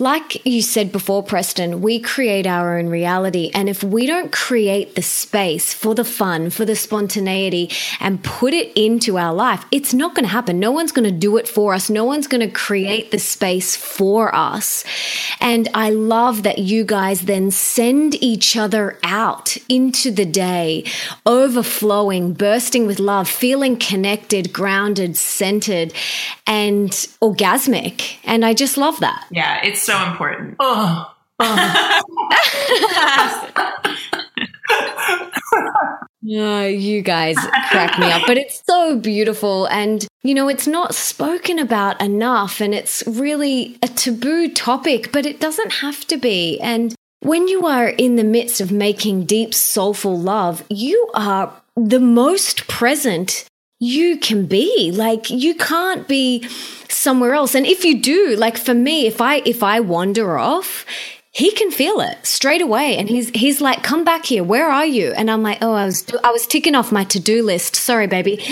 A: like you said before, Preston, we create our own reality. And if we don't create the space for the fun, for the spontaneity, and put it into our life, it's not going to happen. No one's going to do it for us. No one's going to create the space for us. And I love that that you guys then send each other out into the day, overflowing, bursting with love, feeling connected, grounded, centered, and orgasmic. And I just love that.
E: Yeah, it's so important. Oh. oh.
A: Oh, you guys crack me up, but it's so beautiful. And, you know, it's not spoken about enough. And it's really a taboo topic, but it doesn't have to be. And when you are in the midst of making deep, soulful love, you are the most present you can be. Like, you can't be somewhere else. And if you do, like for me, if I, if I wander off, he can feel it straight away. And he's he's like come back here. Where are you? And i'm like oh i was i was ticking off my to-do list. Sorry baby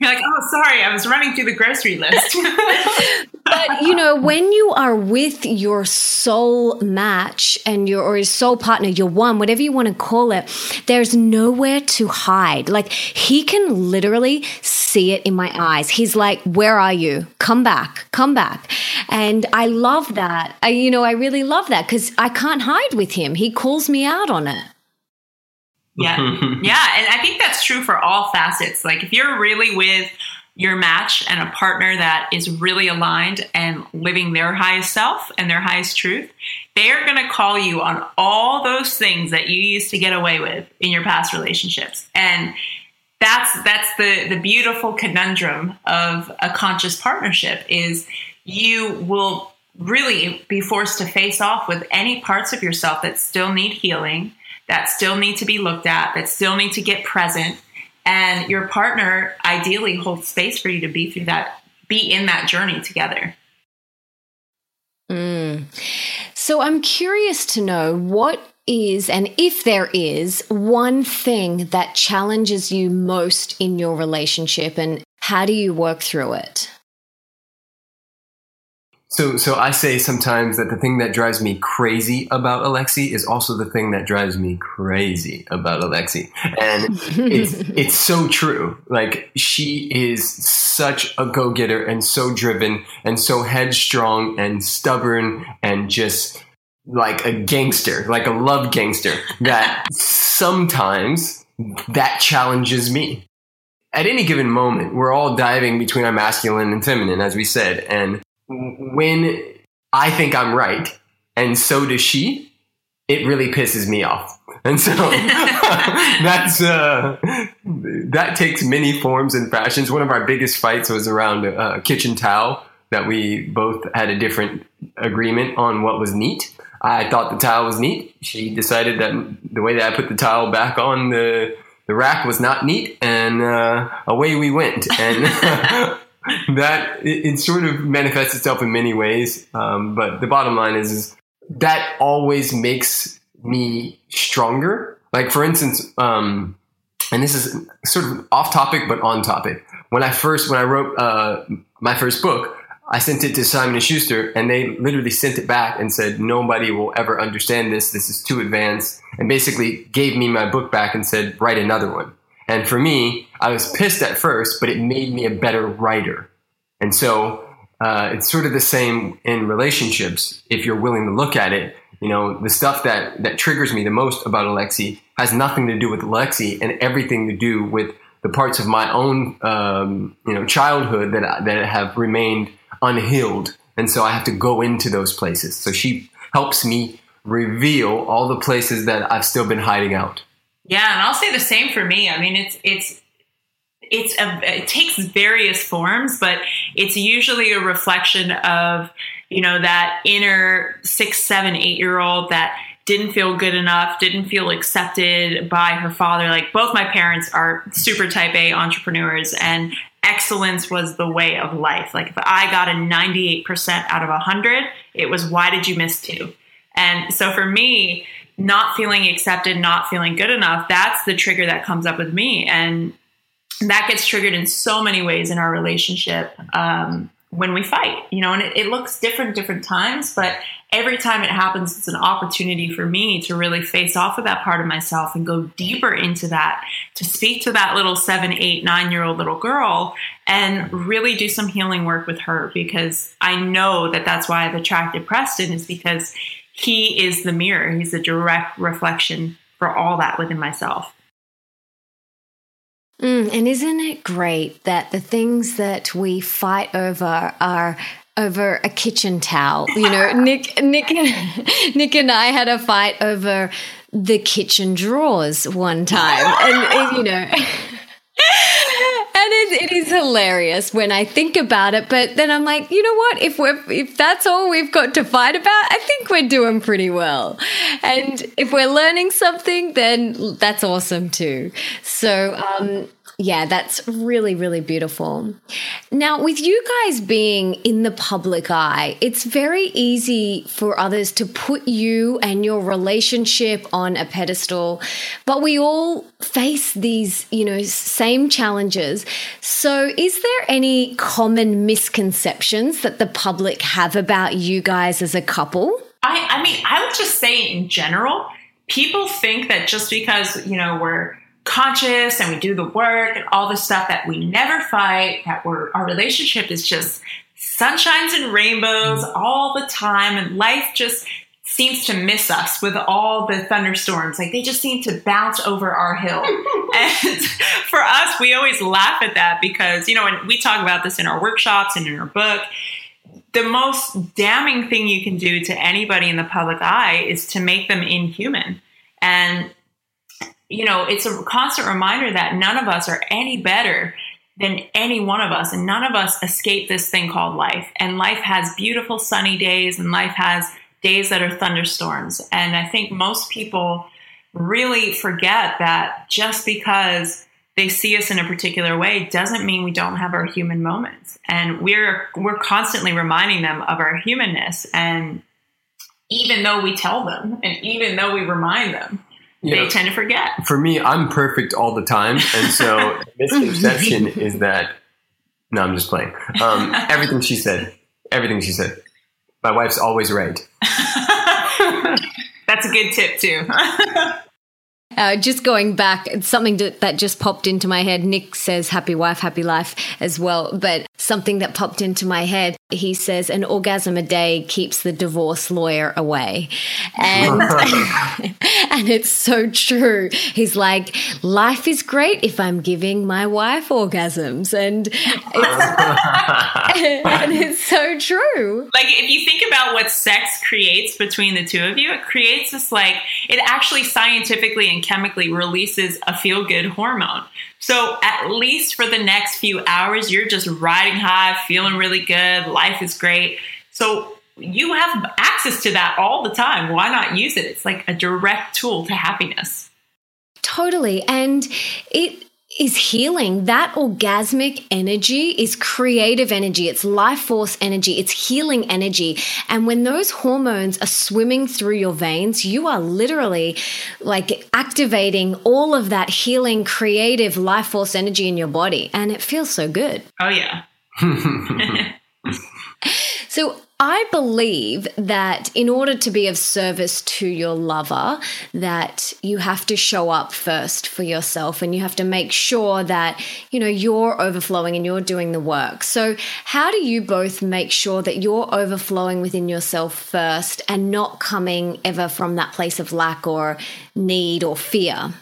E: You're like, oh, sorry, I was running through the grocery list.
A: but you know, when you are with your soul match and your or your soul partner, your one, whatever you want to call it, there's nowhere to hide. Like he can literally see it in my eyes. He's like, "Where are you? Come back, come back." And I love that. I, you know, I really love that because I can't hide with him. He calls me out on it.
E: Yeah. yeah. And I think that's true for all facets. Like if you're really with your match and a partner that is really aligned and living their highest self and their highest truth, they are going to call you on all those things that you used to get away with in your past relationships. And that's that's the the beautiful conundrum of a conscious partnership is you will really be forced to face off with any parts of yourself that still need healing, that still need to be looked at, that still need to get present. And your partner ideally holds space for you to be through that be in that journey together.
A: Mm. so i'm curious to know what is and if there is one thing that challenges you most in your relationship and how do you work through it
F: so, so I say sometimes that the thing that drives me crazy about Alexi is also the thing that drives me crazy about Alexi, and it's it's so true. Like she is such a go getter and so driven and so headstrong and stubborn and just like a gangster, like a love gangster. That sometimes that challenges me. At any given moment, we're all diving between our masculine and feminine, as we said, and when I think I'm right and so does she, it really pisses me off. And so that's uh, that takes many forms and fashions. One of our biggest fights was around a, kitchen towel that we both had a different agreement on what was neat. I thought the towel was neat. She decided that the way that I put the towel back on the the rack was not neat, and uh, away we went. And that it, it, sort of manifests itself in many ways. Um, but the bottom line is, is that always makes me stronger. Like for instance, um, and this is sort of off topic but on topic. When I first when I wrote uh, my first book, I sent it to Simon and Schuster, and they literally sent it back and said nobody will ever understand this. This is too advanced, and basically gave me my book back and said write another one. And for me, I was pissed at first, but it made me a better writer. And so uh, it's sort of the same in relationships. If you're willing to look at it, you know, the stuff that, that triggers me the most about Alexi has nothing to do with Alexi and everything to do with the parts of my own, um, you know, childhood that, that have remained unhealed. And so I have to go into those places. So she helps me reveal all the places that I've still been hiding out.
E: Yeah, and I'll say the same for me. I mean, it's it's it's a, it takes various forms, but it's usually a reflection of you know that inner six, seven, eight year old that didn't feel good enough, didn't feel accepted by her father. Like both my parents are super type A entrepreneurs, and excellence was the way of life. Like if I got a 98% out of 100, it was why did you miss two? And so for me, not feeling accepted, not feeling good enough, that's the trigger that comes up with me. And that gets triggered in so many ways in our relationship um, when we fight, you know, and it, it looks different different times, but every time it happens, it's an opportunity for me to really face off with that part of myself and go deeper into that, to speak to that little seven, eight, nine year old little girl and really do some healing work with her because I know that that's why I've attracted Preston is because he is the mirror. He's a direct reflection for all that within myself.
A: Mm, and isn't it great that the things that we fight over are over a kitchen towel? You know, Nick, Nick, Nick and I had a fight over the kitchen drawers one time, and you know. it is hilarious when I think about it. But then I'm like, you know what? If we're if that's all we've got to fight about, I think we're doing pretty well. And if we're learning something, then that's awesome too. So um, yeah, that's really, really beautiful. Now, with you guys being in the public eye, it's very easy for others to put you and your relationship on a pedestal, but we all face these, you know, same challenges. So, is there any common misconceptions that the public have about you guys as a couple?
E: I, I mean, I would just say in general, people think that just because, you know, we're conscious and we do the work and all the stuff that we never fight, that we're, our relationship is just sunshines and rainbows all the time and life just seems to miss us with all the thunderstorms. Like they just seem to bounce over our hill. and for us, we always laugh at that because, you know, and we talk about this in our workshops and in our book. The most damning thing you can do to anybody in the public eye is to make them inhuman. And, you know, it's a constant reminder that none of us are any better than any one of us, and none of us escape this thing called life. And life has beautiful sunny days, and life has days that are thunderstorms. And I think most people really forget that just because they see us in a particular way doesn't mean we don't have our human moments. And we're we're constantly reminding them of our humanness. And even though we tell them and even though we remind them, they know, tend to forget.
F: For me, I'm perfect all the time. And so misconception is that no, I'm just playing. Um, everything she said. Everything she said. My wife's always right.
E: That's a good tip too.
A: Uh, just going back, it's something to, that just popped into my head. Nick says happy wife, happy life as well. But something that popped into my head, he says an orgasm a day keeps the divorce lawyer away. And, and it's so true. He's like, life is great if I'm giving my wife orgasms. And it's, and it's so true.
E: Like, if you think about what sex creates between the two of you, it creates this, like, it actually scientifically and chemically releases a feel good hormone. So at least for the next few hours, you're just riding high, feeling really good, life is great. So you have access to that all the time. Why not use it? It's like a direct tool to happiness.
A: Totally. And it is healing. That orgasmic energy is creative energy. It's life force energy. It's healing energy. And when those hormones are swimming through your veins, you are literally like activating all of that healing, creative life force energy in your body. And it feels so good.
E: Oh, yeah.
A: so I believe that in order to be of service to your lover, that you have to show up first for yourself and you have to make sure that, you know, you're overflowing and you're doing the work. So, how do you both make sure that you're overflowing within yourself first and not coming ever from that place of lack or need or fear?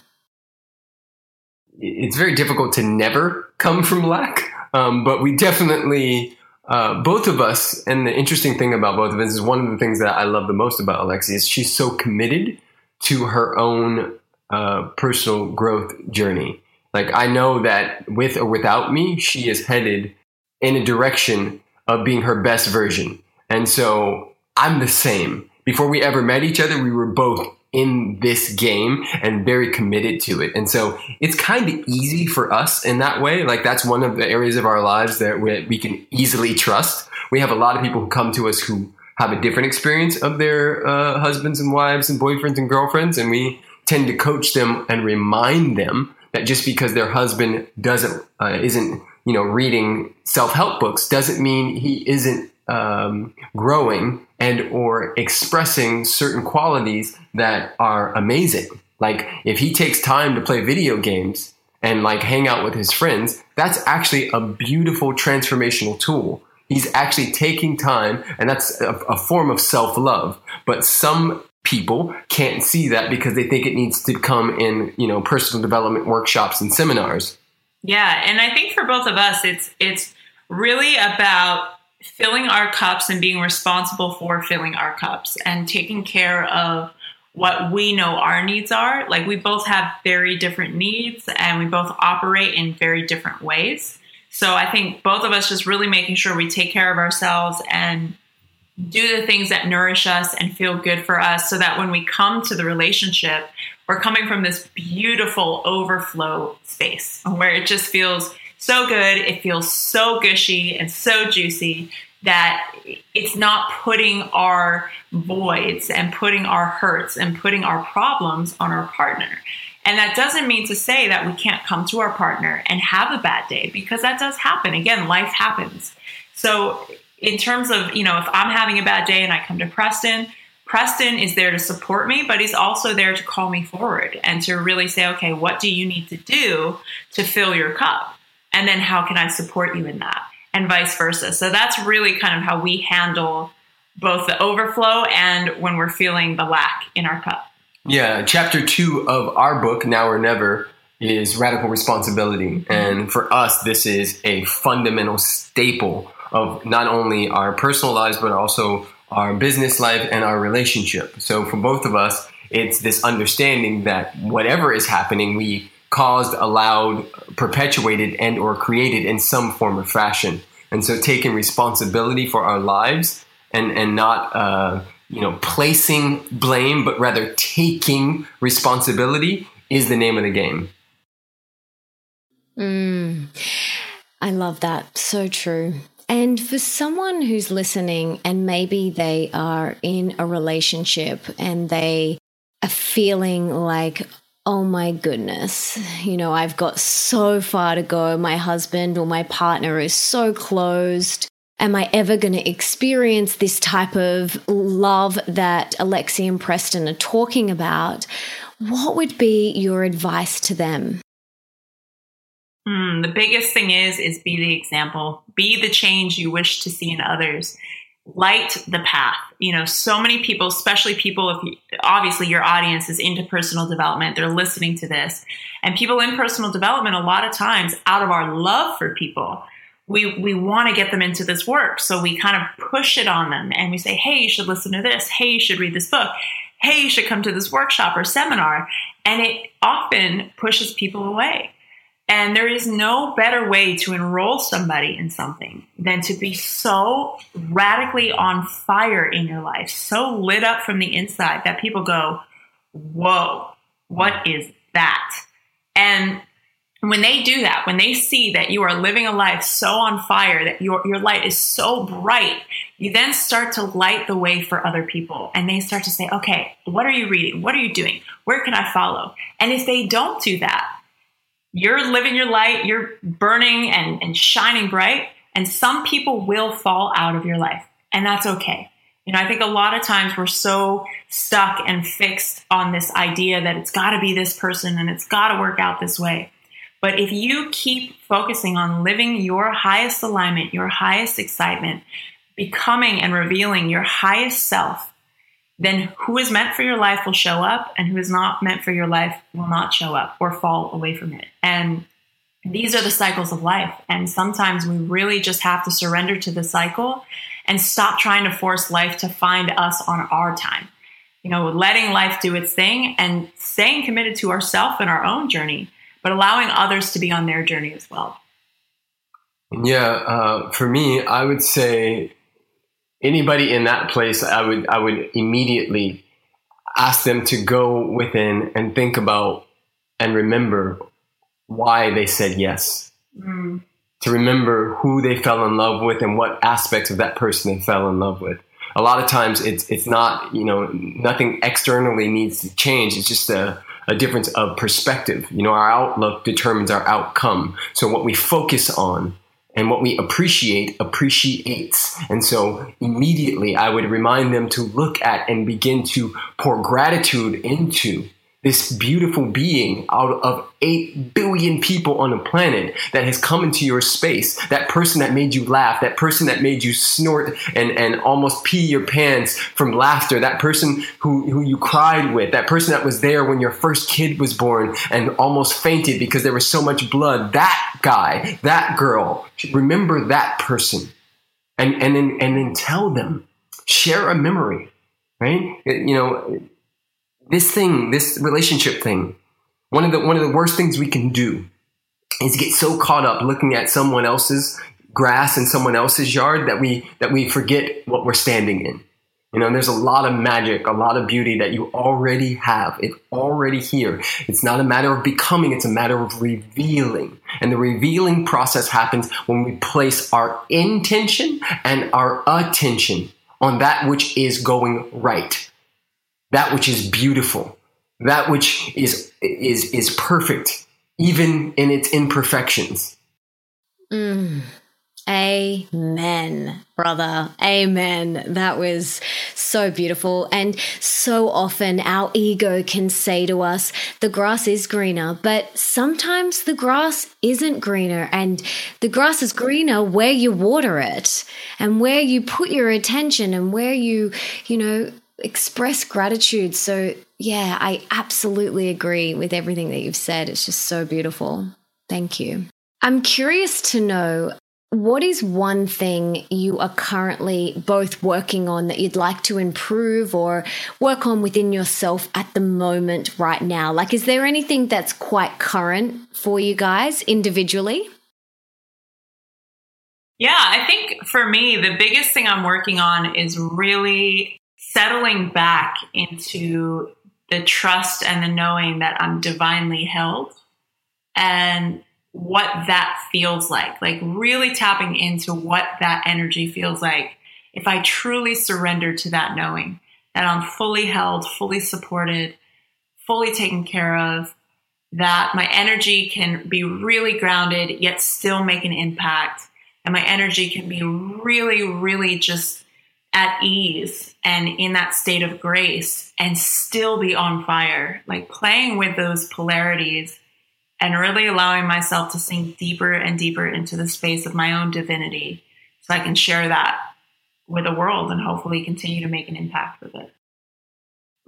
F: It's very difficult to never come from lack, um, but we definitely uh, both of us, and the interesting thing about both of us is one of the things that I love the most about Alexi is she's so committed to her own uh, personal growth journey. Like I know that with or without me, she is headed in a direction of being her best version. And so I'm the same. Before we ever met each other, we were both in this game and very committed to it. And so it's kind of easy for us in that way. Like that's one of the areas of our lives that we, we can easily trust. We have a lot of people who come to us who have a different experience of their uh, husbands and wives and boyfriends and girlfriends, and we tend to coach them and remind them that just because their husband doesn't uh, isn't you know reading self help books doesn't mean he isn't um, growing and or expressing certain qualities that are amazing. Like if he takes time to play video games and like hang out with his friends, that's actually a beautiful transformational tool. He's actually taking time, and that's a, a form of self love. But some people can't see that because they think it needs to come in, you know, personal development workshops and seminars.
E: Yeah, and I think for both of us, it's it's really about filling our cups and being responsible for filling our cups and taking care of what we know our needs are. Like we both have very different needs and we both operate in very different ways. So I think both of us just really making sure we take care of ourselves and do the things that nourish us and feel good for us so that when we come to the relationship, we're coming from this beautiful overflow space where it just feels so good. It feels so gushy and so juicy that it's not putting our voids and putting our hurts and putting our problems on our partner. And that doesn't mean to say that we can't come to our partner and have a bad day because that does happen. Again, life happens. So, in terms of, you know, if I'm having a bad day and I come to Preston, Preston is there to support me, but he's also there to call me forward and to really say, okay, what do you need to do to fill your cup? And then how can I support you in that? And vice versa. So that's really kind of how we handle both the overflow and when we're feeling the lack in our cup.
F: Yeah, chapter two of our book, Now or Never, is radical responsibility. Mm-hmm. And for us, this is a fundamental staple of not only our personal lives, but also our business life and our relationship. So for both of us, it's this understanding that whatever is happening, we caused, allowed, perpetuated, and or created in some form or fashion. And so taking responsibility for our lives and, and not, uh, you know, placing blame, but rather taking responsibility is the name of the game.
A: Mm, I love that. So true. And for someone who's listening and maybe they are in a relationship and they are feeling like, oh my goodness, you know, I've got so far to go. My husband or my partner is so closed. Am I ever going to experience this type of love that Alexi and Preston are talking about? What would be your advice to them?
E: Mm, the biggest thing is is be the example. Be the change you wish to see in others. Light the path. You know, so many people, especially people if you, obviously your audience is into personal development, they're listening to this. And people in personal development a lot of times out of our love for people, we we want to get them into this work. So we kind of push it on them and we say, "Hey, you should listen to this. Hey, you should read this book." Hey, you should come to this workshop or seminar. And it often pushes people away and there is no better way to enroll somebody in something than to be so radically on fire in your life, so lit up from the inside that people go, Whoa, what is that? And when they do that, when they see that you are living a life so on fire, that your, your light is so bright, you then start to light the way for other people. And they start to say, okay, what are you reading? What are you doing? Where can I follow? And if they don't do that, you're living your light, you're burning and, and shining bright, and some people will fall out of your life, and that's okay. You know, I think a lot of times we're so stuck and fixed on this idea that it's got to be this person and it's got to work out this way. But if you keep focusing on living your highest alignment, your highest excitement, becoming and revealing your highest self, then who is meant for your life will show up and who is not meant for your life will not show up or fall away from it. And these are the cycles of life. And sometimes we really just have to surrender to the cycle and stop trying to force life to find us on our time. You know, letting life do its thing and staying committed to ourselves and our own journey, but allowing others to be on their journey as well.
F: Yeah, uh, for me, I would say anybody in that place, I would I would immediately ask them to go within and think about and remember why they said yes. Mm. To remember who they fell in love with and what aspects of that person they fell in love with. A lot of times it's it's not, you know, nothing externally needs to change. It's just a a difference of perspective. You know, our outlook determines our outcome. So what we focus on and what we appreciate appreciates. And so immediately I would remind them to look at and begin to pour gratitude into this beautiful being out of 8 billion people on the planet that has come into your space. That person that made you laugh, that person that made you snort and, and almost pee your pants from laughter, that person who, who you cried with, that person that was there when your first kid was born and almost fainted because there was so much blood. That guy, that girl, remember that person and, and, then, and then tell them, share a memory, right? You know, this thing, this relationship thing, one of the one of the worst things we can do is get so caught up looking at someone else's grass in someone else's yard that we that we forget what we're standing in. You know, there's a lot of magic, a lot of beauty that you already have. It's already here. It's not a matter of becoming, it's a matter of revealing. And the revealing process happens when we place our intention and our attention on that which is going right that which is beautiful, that which is is is perfect, even in its imperfections.
A: Mm, Amen, brother. Amen. That was so beautiful. And so often our ego can say to us, the grass is greener, but sometimes the grass isn't greener. And the grass is greener where you water it and where you put your attention and where you, you know, express gratitude. So, yeah, I absolutely agree with everything that you've said. It's just so beautiful. Thank you. I'm curious to know what is one thing you are currently both working on that you'd like to improve or work on within yourself at the moment right now? Like, is there anything that's quite current for you guys individually?
E: Yeah, I think for me, the biggest thing I'm working on is really settling back into the trust and the knowing that I'm divinely held and what that feels like, like really tapping into what that energy feels like. If I truly surrender to that knowing that I'm fully held, fully supported, fully taken care of, that my energy can be really grounded yet still make an impact, and my energy can be really, really just at ease and in that state of grace and still be on fire, like playing with those polarities and really allowing myself to sink deeper and deeper into the space of my own divinity so I can share that with the world and hopefully continue to make an impact with it.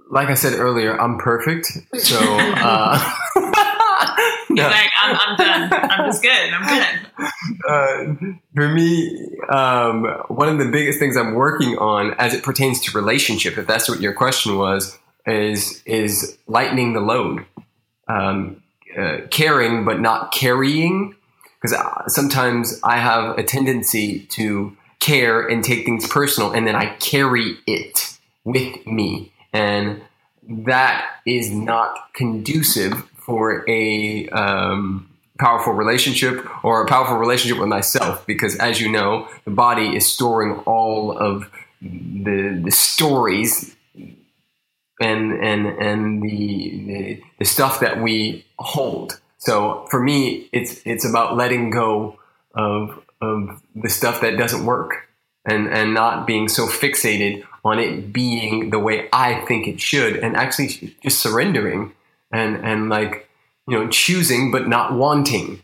F: Like I said earlier, I'm perfect. So, uh,
E: no. like, I'm, I'm, done. I'm just good. I'm good.
F: Uh, for me, um, one of the biggest things I'm working on as it pertains to relationship, if that's what your question was, is is lightening the load. Um, uh, caring but not carrying because uh, sometimes I have a tendency to care and take things personal and then I carry it with me and that is not conducive for a um, powerful relationship or a powerful relationship with myself because as you know the body is storing all of the the stories and and and the, the, the stuff that we hold. So for me, it's it's about letting go of of the stuff that doesn't work and and not being so fixated on it being the way I think it should, and actually just surrendering and and like you know choosing but not wanting.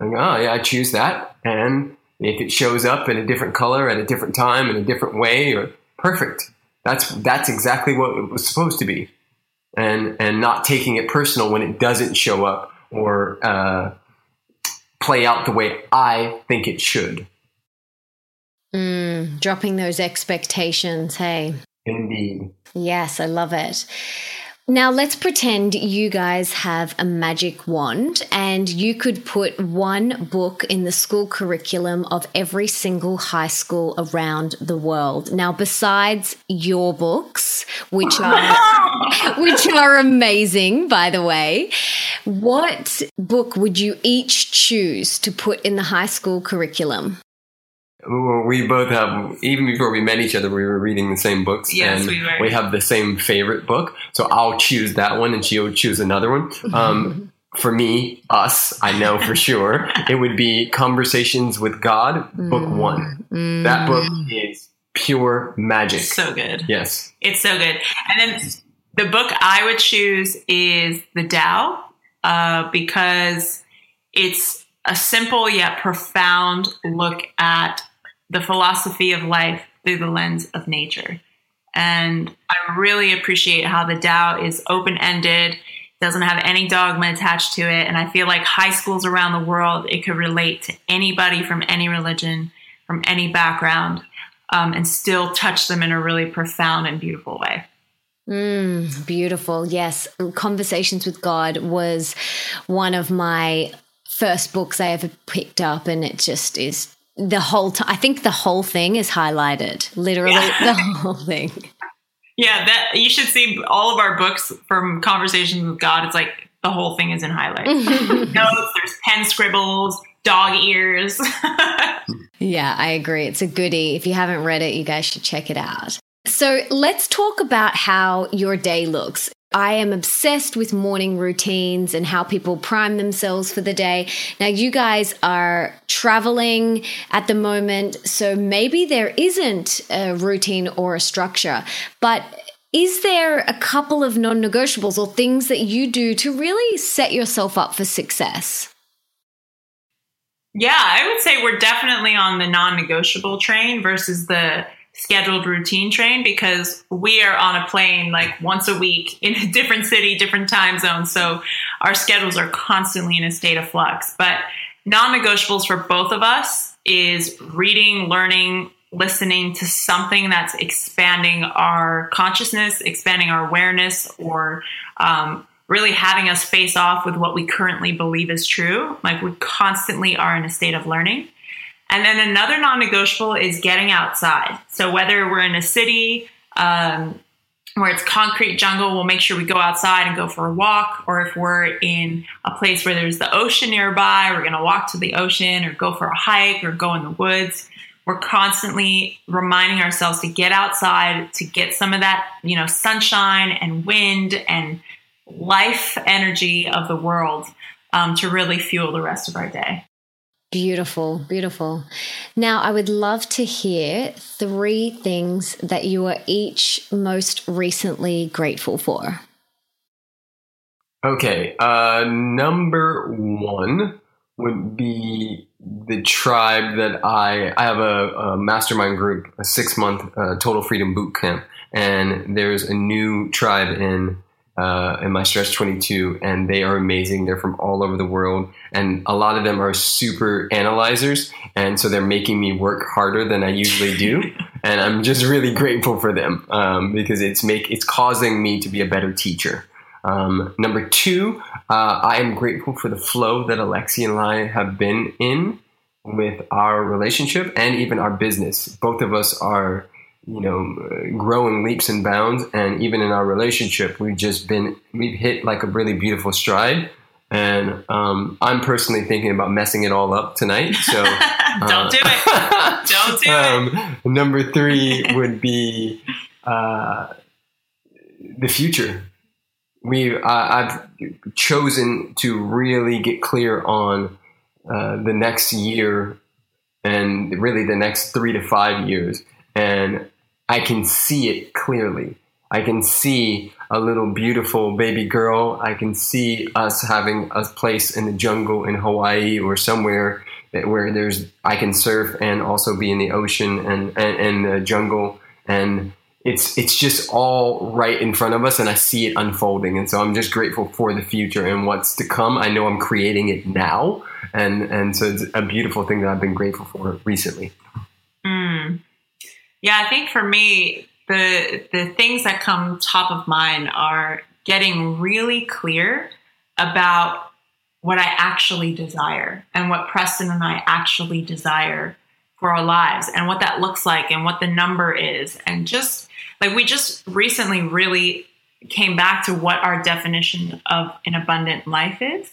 F: Like, oh yeah, I choose that, and if it shows up in a different color at a different time in a different way, or perfect that's that's exactly what it was supposed to be, and and not taking it personal when it doesn't show up or uh, play out the way I think it should.
A: Mm, dropping those expectations. Hey.
F: Indeed.
A: Yes, I love it. Now, let's pretend you guys have a magic wand and you could put one book in the school curriculum of every single high school around the world. Now, besides your books, which are, which are amazing, by the way, what book would you each choose to put in the high school curriculum?
F: We both have even before we met each other we were reading the same books
E: yes,
F: and
E: we, were.
F: we have the same favorite book so i'll choose that one and she'll choose another one um, for me us i know for sure it would be conversations with god book mm. one mm. that book is pure magic
E: so good
F: yes
E: it's so good and then the book i would choose is the tao uh, because it's a simple yet profound look at the philosophy of life through the lens of nature. And I really appreciate how the Tao is open ended, doesn't have any dogma attached to it. And I feel like high schools around the world, it could relate to anybody from any religion, from any background, um, and still touch them in a really profound and beautiful way.
A: Mm, beautiful. Yes. Conversations with God was one of my first books I ever picked up, and it just is the whole time. I think the whole thing is highlighted. Literally, yeah. the whole thing.
E: Yeah, that you should see all of our books from Conversations with God. It's like the whole thing is in highlight. Notes, there's pen scribbles, dog ears.
A: yeah, I agree. It's a goodie. If you haven't read it, you guys should check it out. So let's talk about how your day looks. I am obsessed with morning routines and how people prime themselves for the day. Now, you guys are traveling at the moment, so maybe there isn't a routine or a structure, but is there a couple of non negotiables or things that you do to really set yourself up for success?
E: Yeah, I would say we're definitely on the non negotiable train versus the scheduled routine train because we are on a plane like once a week in a different city, different time zone. So our schedules are constantly in a state of flux. But non negotiables for both of us is reading, learning, listening to something that's expanding our consciousness, expanding our awareness, or um, really having us face off with what we currently believe is true. Like we constantly are in a state of learning. And then another non negotiable is getting outside. So whether we're in a city um, where it's concrete jungle, we'll make sure we go outside and go for a walk. Or if we're in a place where there's the ocean nearby, we're going to walk to the ocean or go for a hike or go in the woods. We're constantly reminding ourselves to get outside, to get some of that, you know, sunshine and wind and life energy of the world um, to really fuel the rest of our day.
A: Beautiful, beautiful. Now, I would love to hear three things that you are each most recently grateful for.
F: Okay, uh, number one would be the tribe that I I have a, a mastermind group, a six month uh, total freedom boot camp, and there's a new tribe in uh, in my Stretch 22, and they are amazing. They're from all over the world, and a lot of them are super analyzers, and so they're making me work harder than I usually do. and I'm just really grateful for them um, because it's make it's causing me to be a better teacher. Um, number two, uh, I am grateful for the flow that Alexi and I have been in with our relationship and even our business. Both of us are you know, growing leaps and bounds. And even in our relationship, we've just been, we've hit like a really beautiful stride. And um, I'm personally thinking about messing it all up tonight. So
E: don't uh, do it. Don't do um,
F: it. Number three would be uh, the future. We, uh, I've chosen to really get clear on uh, the next year and really the next three to five years. And I can see it clearly. I can see a little beautiful baby girl. I can see us having a place in the jungle in Hawaii or somewhere that, where there's I can surf and also be in the ocean and, and, and the jungle and it's it's just all right in front of us and I see it unfolding and so I'm just grateful for the future and what's to come. I know I'm creating it now and and so it's a beautiful thing that I've been grateful for recently.
E: Mm. Yeah, I think for me, the the things that come top of mind are getting really clear about what I actually desire and what Preston and I actually desire for our lives and what that looks like and what the number is. And just like we just recently really came back to what our definition of an abundant life is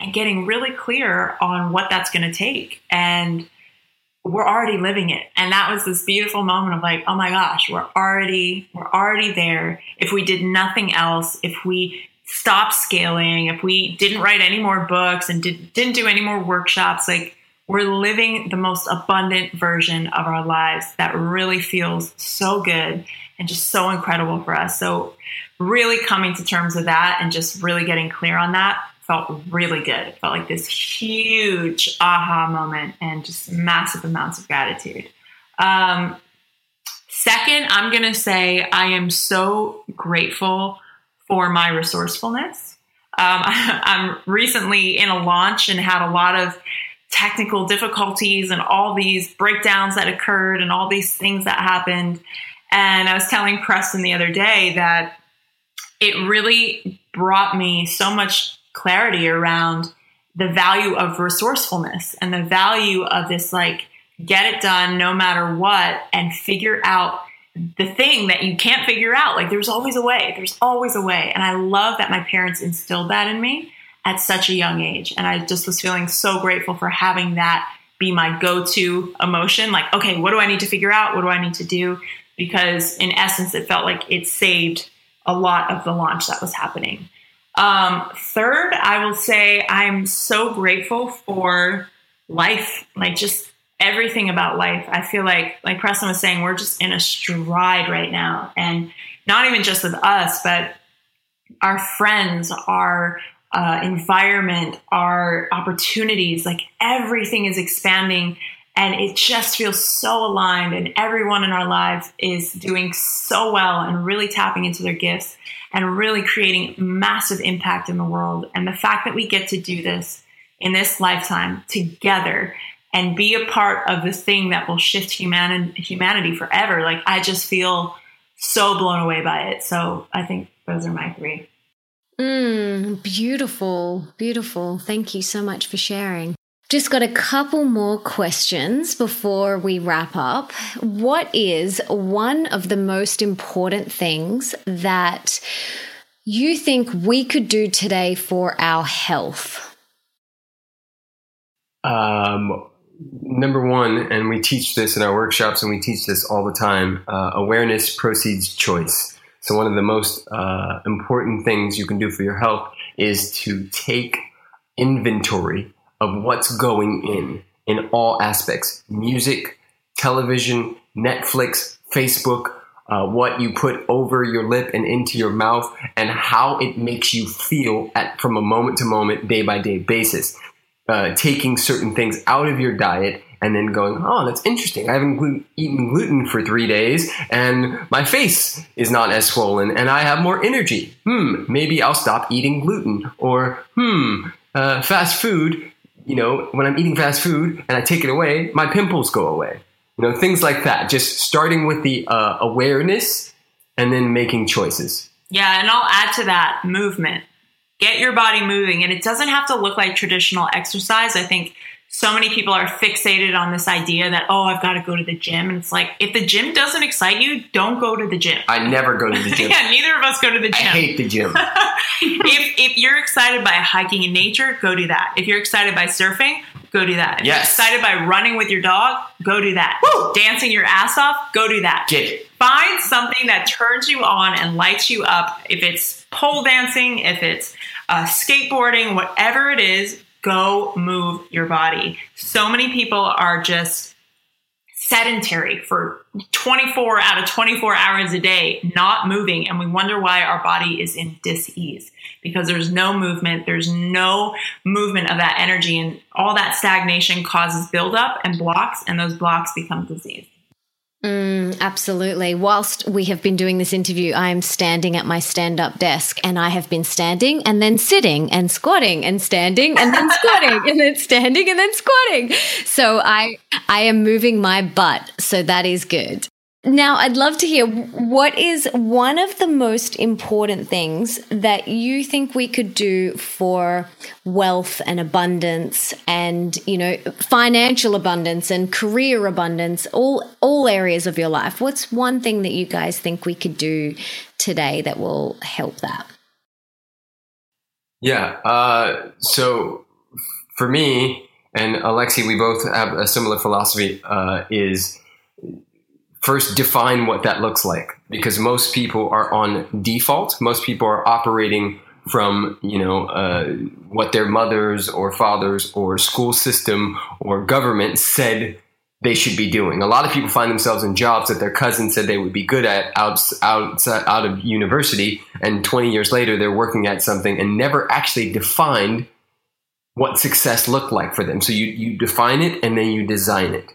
E: and getting really clear on what that's going to take. And we're already living it. And that was this beautiful moment of like oh my gosh we're already we're already there. If we did nothing else if we stopped scaling if we didn't write any more books and did, didn't do any more workshops like we're living the most abundant version of our lives that really feels so good and just so incredible for us. So really coming to terms with that and just really getting clear on that felt really good. It felt like this huge aha moment and just massive amounts of gratitude. Um, second, I'm going to say I am so grateful for my resourcefulness. Um, I'm recently in a launch and had a lot of technical difficulties and all these breakdowns that occurred and all these things that happened. And I was telling Preston the other day that it really brought me so much clarity around the value of resourcefulness and the value of this like get it done no matter what and figure out the thing that you can't figure out. Like there's always a way. There's always a way. And i love that my parents instilled that in me at such a young age. And i just was feeling so grateful for having that be my go-to emotion. Like okay what do i need to figure out? What do i need to do? Because in essence it felt like it saved a lot of the launch that was happening. Um, third, I will say I'm so grateful for life, like just everything about life. I feel like, like Preston was saying, we're just in a stride right now. And not even just with us, but our friends, our uh, environment, our opportunities, like everything is expanding and it just feels so aligned and everyone in our lives is doing so well and really tapping into their gifts and really creating massive impact in the world and the fact that we get to do this in this lifetime together and be a part of the thing that will shift human- humanity forever like i just feel so blown away by it so i think those are my three
A: Mm, beautiful, beautiful. Thank you so much for sharing. Just got a couple more questions before we wrap up. What is one of the most important things that you think we could do today for our health?
F: Um, number one, and we teach this in our workshops and we teach this all the time uh, awareness precedes choice. So, one of the most uh, important things you can do for your health is to take inventory of what's going in in all aspects music, television, Netflix, Facebook, uh, what you put over your lip and into your mouth, and how it makes you feel at from a moment to moment, day by day basis. Uh, taking certain things out of your diet and then going, oh, that's interesting. I haven't glu- eaten gluten for three days, and my face is not as swollen, and I have more energy. Hmm, maybe I'll stop eating gluten. Or, hmm, uh, fast food you know, when I'm eating fast food and I take it away, my pimples go away. You know, things like that. Just starting with the uh, awareness and then making choices.
E: Yeah, and I'll add to that movement. Get your body moving, and it doesn't have to look like traditional exercise. I think so many people are fixated on this idea that oh i've got to go to the gym. And it's like if the gym doesn't excite you don't go to the gym.
F: I never go to the gym.
E: Yeah neither of us go to the gym.
F: i hate the gym.
E: If, if you're excited by hiking in nature go do that. If you're excited by surfing go do that. If yes. you're excited by running with your dog go do that. Woo! dancing your ass off go do that.
F: Get it.
E: find something that turns you on and lights you up. If it's pole dancing if it's uh, skateboarding whatever it is go move your body. So many people are just sedentary for 24 out of 24 hours a day, not moving. And we wonder why our body is in dis-ease because there's no movement. There's no movement of that energy and all that stagnation causes buildup and blocks and those blocks become disease.
A: Mm, absolutely. Whilst we have been doing this interview, I am standing at my stand up desk and I have been standing and then sitting and squatting and standing and then squatting and then standing and then squatting. So I, I am moving my butt. So that is good. Now, I'd love to hear what is one of the most important things that you think we could do for wealth and abundance and, you know, financial abundance and career abundance, all all areas of your life. What's one thing that you guys think we could do today that will help that?
F: Yeah, uh, so for me and Alexi, we both have a similar philosophy uh, is first define what that looks like because most people are on default. Most people are operating from you know uh, what their mothers or fathers or school system or government said they should be doing. A lot of people find themselves in jobs that their cousins said they would be good at out, out, out of university, and 20 years later they're working at something and never actually defined what success looked like for them. So you, you define it and then you design it.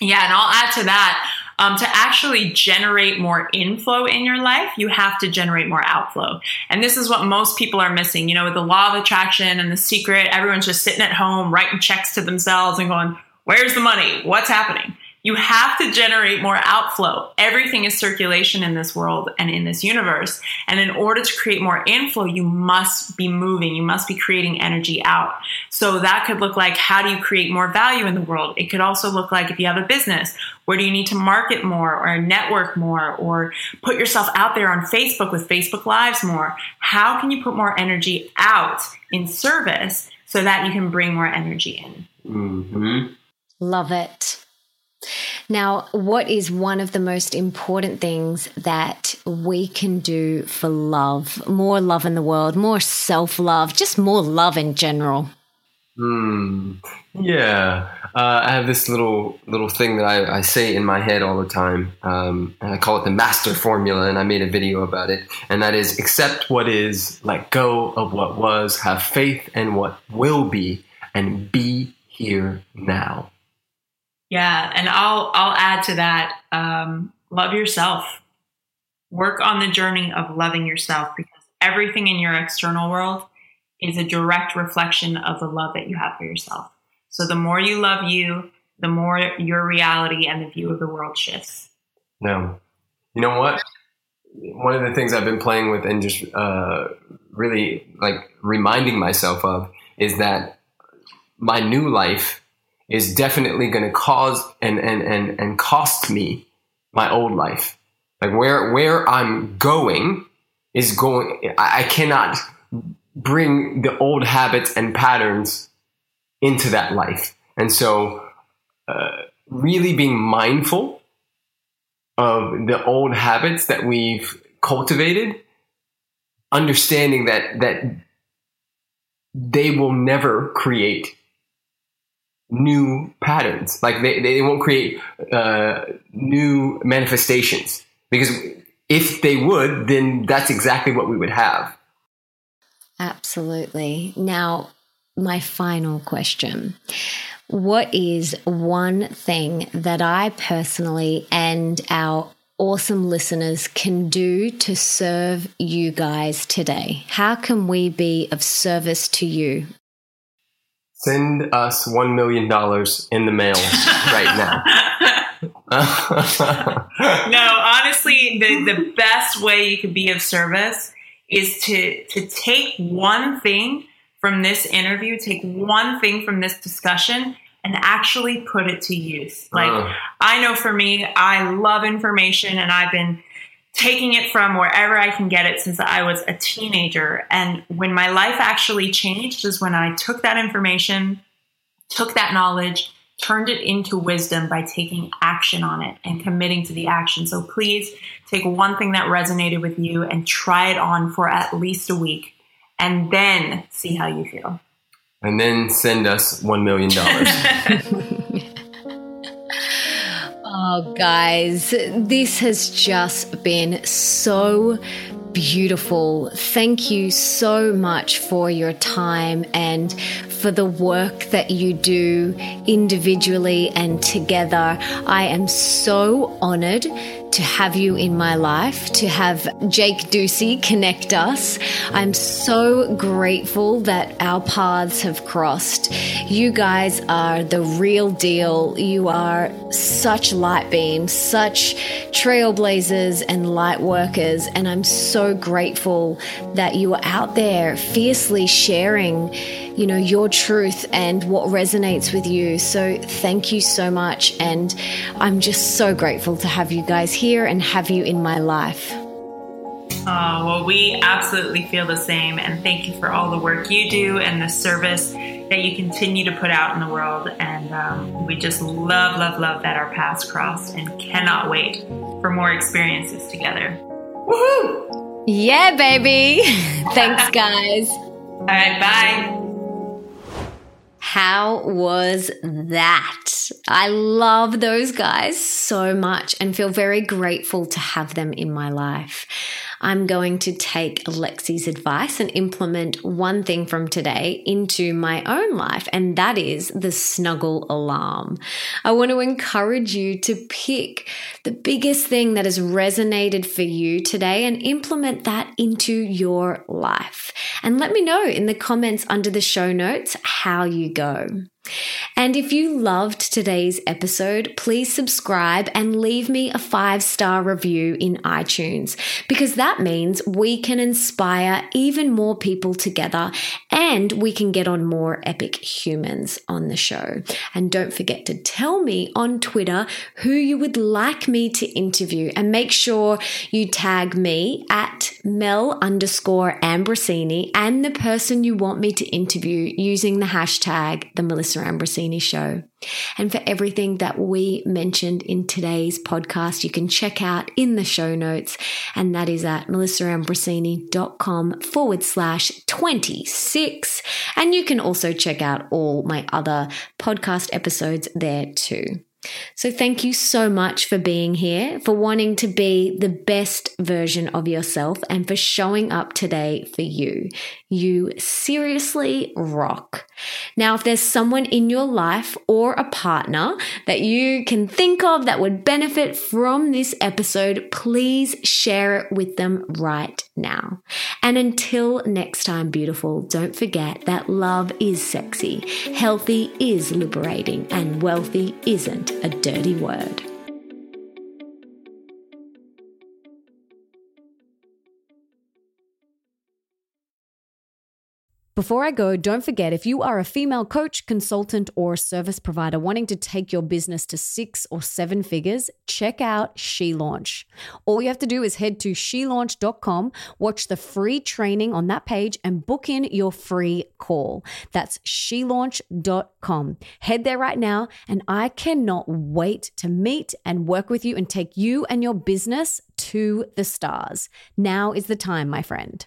E: Yeah, and I'll add to that. Um, to actually generate more inflow in your life, you have to generate more outflow. And this is what most people are missing. You know, with the law of attraction and the secret, everyone's just sitting at home writing checks to themselves and going, Where's the money? What's happening? You have to generate more outflow. Everything is circulation in this world and in this universe. And in order to create more inflow, you must be moving. You must be creating energy out. So that could look like how do you create more value in the world? It could also look like if you have a business, where do you need to market more or network more or put yourself out there on Facebook with Facebook Lives more? How can you put more energy out in service so that you can bring more energy in?
F: Mm-hmm.
A: Love it. Now, what is one of the most important things that we can do for love? More love in the world, more self love, just more love in general.
F: Hmm. Yeah. Uh, I have this little little thing that I, I, say in my head all the time, um, and I call it the master formula. And I made a video about it, and that is: accept what is, let go of what was, have faith in what will be, and be here now.
E: Yeah, and I'll I'll add to that: um, love yourself. Work on the journey of loving yourself because everything in your external world is a direct reflection of the love that you have for yourself. So the more you love you, the more your reality and the view of the world shifts.
F: No. You know what? One of the things I've been playing with and just uh, really like reminding myself of is that my new life is definitely going to cause and, and, and, and cost me my old life. Like where, where I'm going is going, I, cannot bring the old habits and patterns into that life. And so, uh, really being mindful of the old habits that we've cultivated, understanding that that they will never create new patterns. Like they, they won't create uh, new manifestations because if they would, then that's exactly what we would have.
A: Absolutely. Now, my final question. What is one thing that I personally and our awesome listeners can do to serve you guys today? How can we be of service to you?
F: Send us $1 million in the mail right now.
E: no, honestly, the, the best way you could be of service is to to take one thing from this interview, take one thing from this discussion and actually put it to use. Like uh. I know for me, I love information and I've been taking it from wherever I can get it since I was a teenager. And when my life actually changed is when I took that information, took that knowledge, turned it into wisdom by taking action on it and committing to the action. So please take one thing that resonated with you and try it on for at least a week and then see how you feel.
F: And then send us $1 million.
A: oh, guys, this has just been so beautiful. Thank you so much for your time and for the work that you do individually and together. I am so honored to have you in my life, to have Jake Ducey connect us. I'm so grateful that our paths have crossed. You guys are the real deal. You are such light beams, such trailblazers and light workers. And I'm so grateful that you are out there fiercely sharing you know, your truth and what resonates with you. So thank you so much. And I'm just so grateful to have you guys here and have you in my life.
E: Oh, well, we absolutely feel the same. And thank you for all the work you do and the service that you continue to put out in the world. And um, we just love, love, love that our paths crossed and cannot wait for more experiences together.
A: Woohoo! Yeah, baby. Thanks, guys.
E: All right, bye.
A: How was that? I love those guys so much and feel very grateful to have them in my life. I'm going to take Lexi's advice and implement one thing from today into my own life, and that is the snuggle alarm. I want to encourage you to pick the biggest thing that has resonated for you today and implement that into your life. And let me know in the comments under the show notes how you go. And if you loved today's episode, please subscribe and leave me a five star review in iTunes because that means we can inspire even more people together and we can get on more epic humans on the show. And don't forget to tell me on Twitter who you would like me to interview and make sure you tag me at Mel underscore Ambrosini and the person you want me to interview using the hashtag the Melissa Ambrosini Show. And for everything that we mentioned in today's podcast, you can check out in the show notes, and that is at melissaambrosini.com forward slash 26. And you can also check out all my other podcast episodes there too. So, thank you so much for being here, for wanting to be the best version of yourself, and for showing up today for you. You seriously rock. Now, if there's someone in your life or a partner that you can think of that would benefit from this episode, please share it with them right now. And until next time, beautiful, don't forget that love is sexy, healthy is liberating, and wealthy isn't a dirty word. Before I go, don't forget if you are a female coach, consultant, or service provider wanting to take your business to six or seven figures, check out She Launch. All you have to do is head to shelaunch.com, watch the free training on that page, and book in your free call. That's shelaunch.com. Head there right now, and I cannot wait to meet and work with you and take you and your business to the stars. Now is the time, my friend.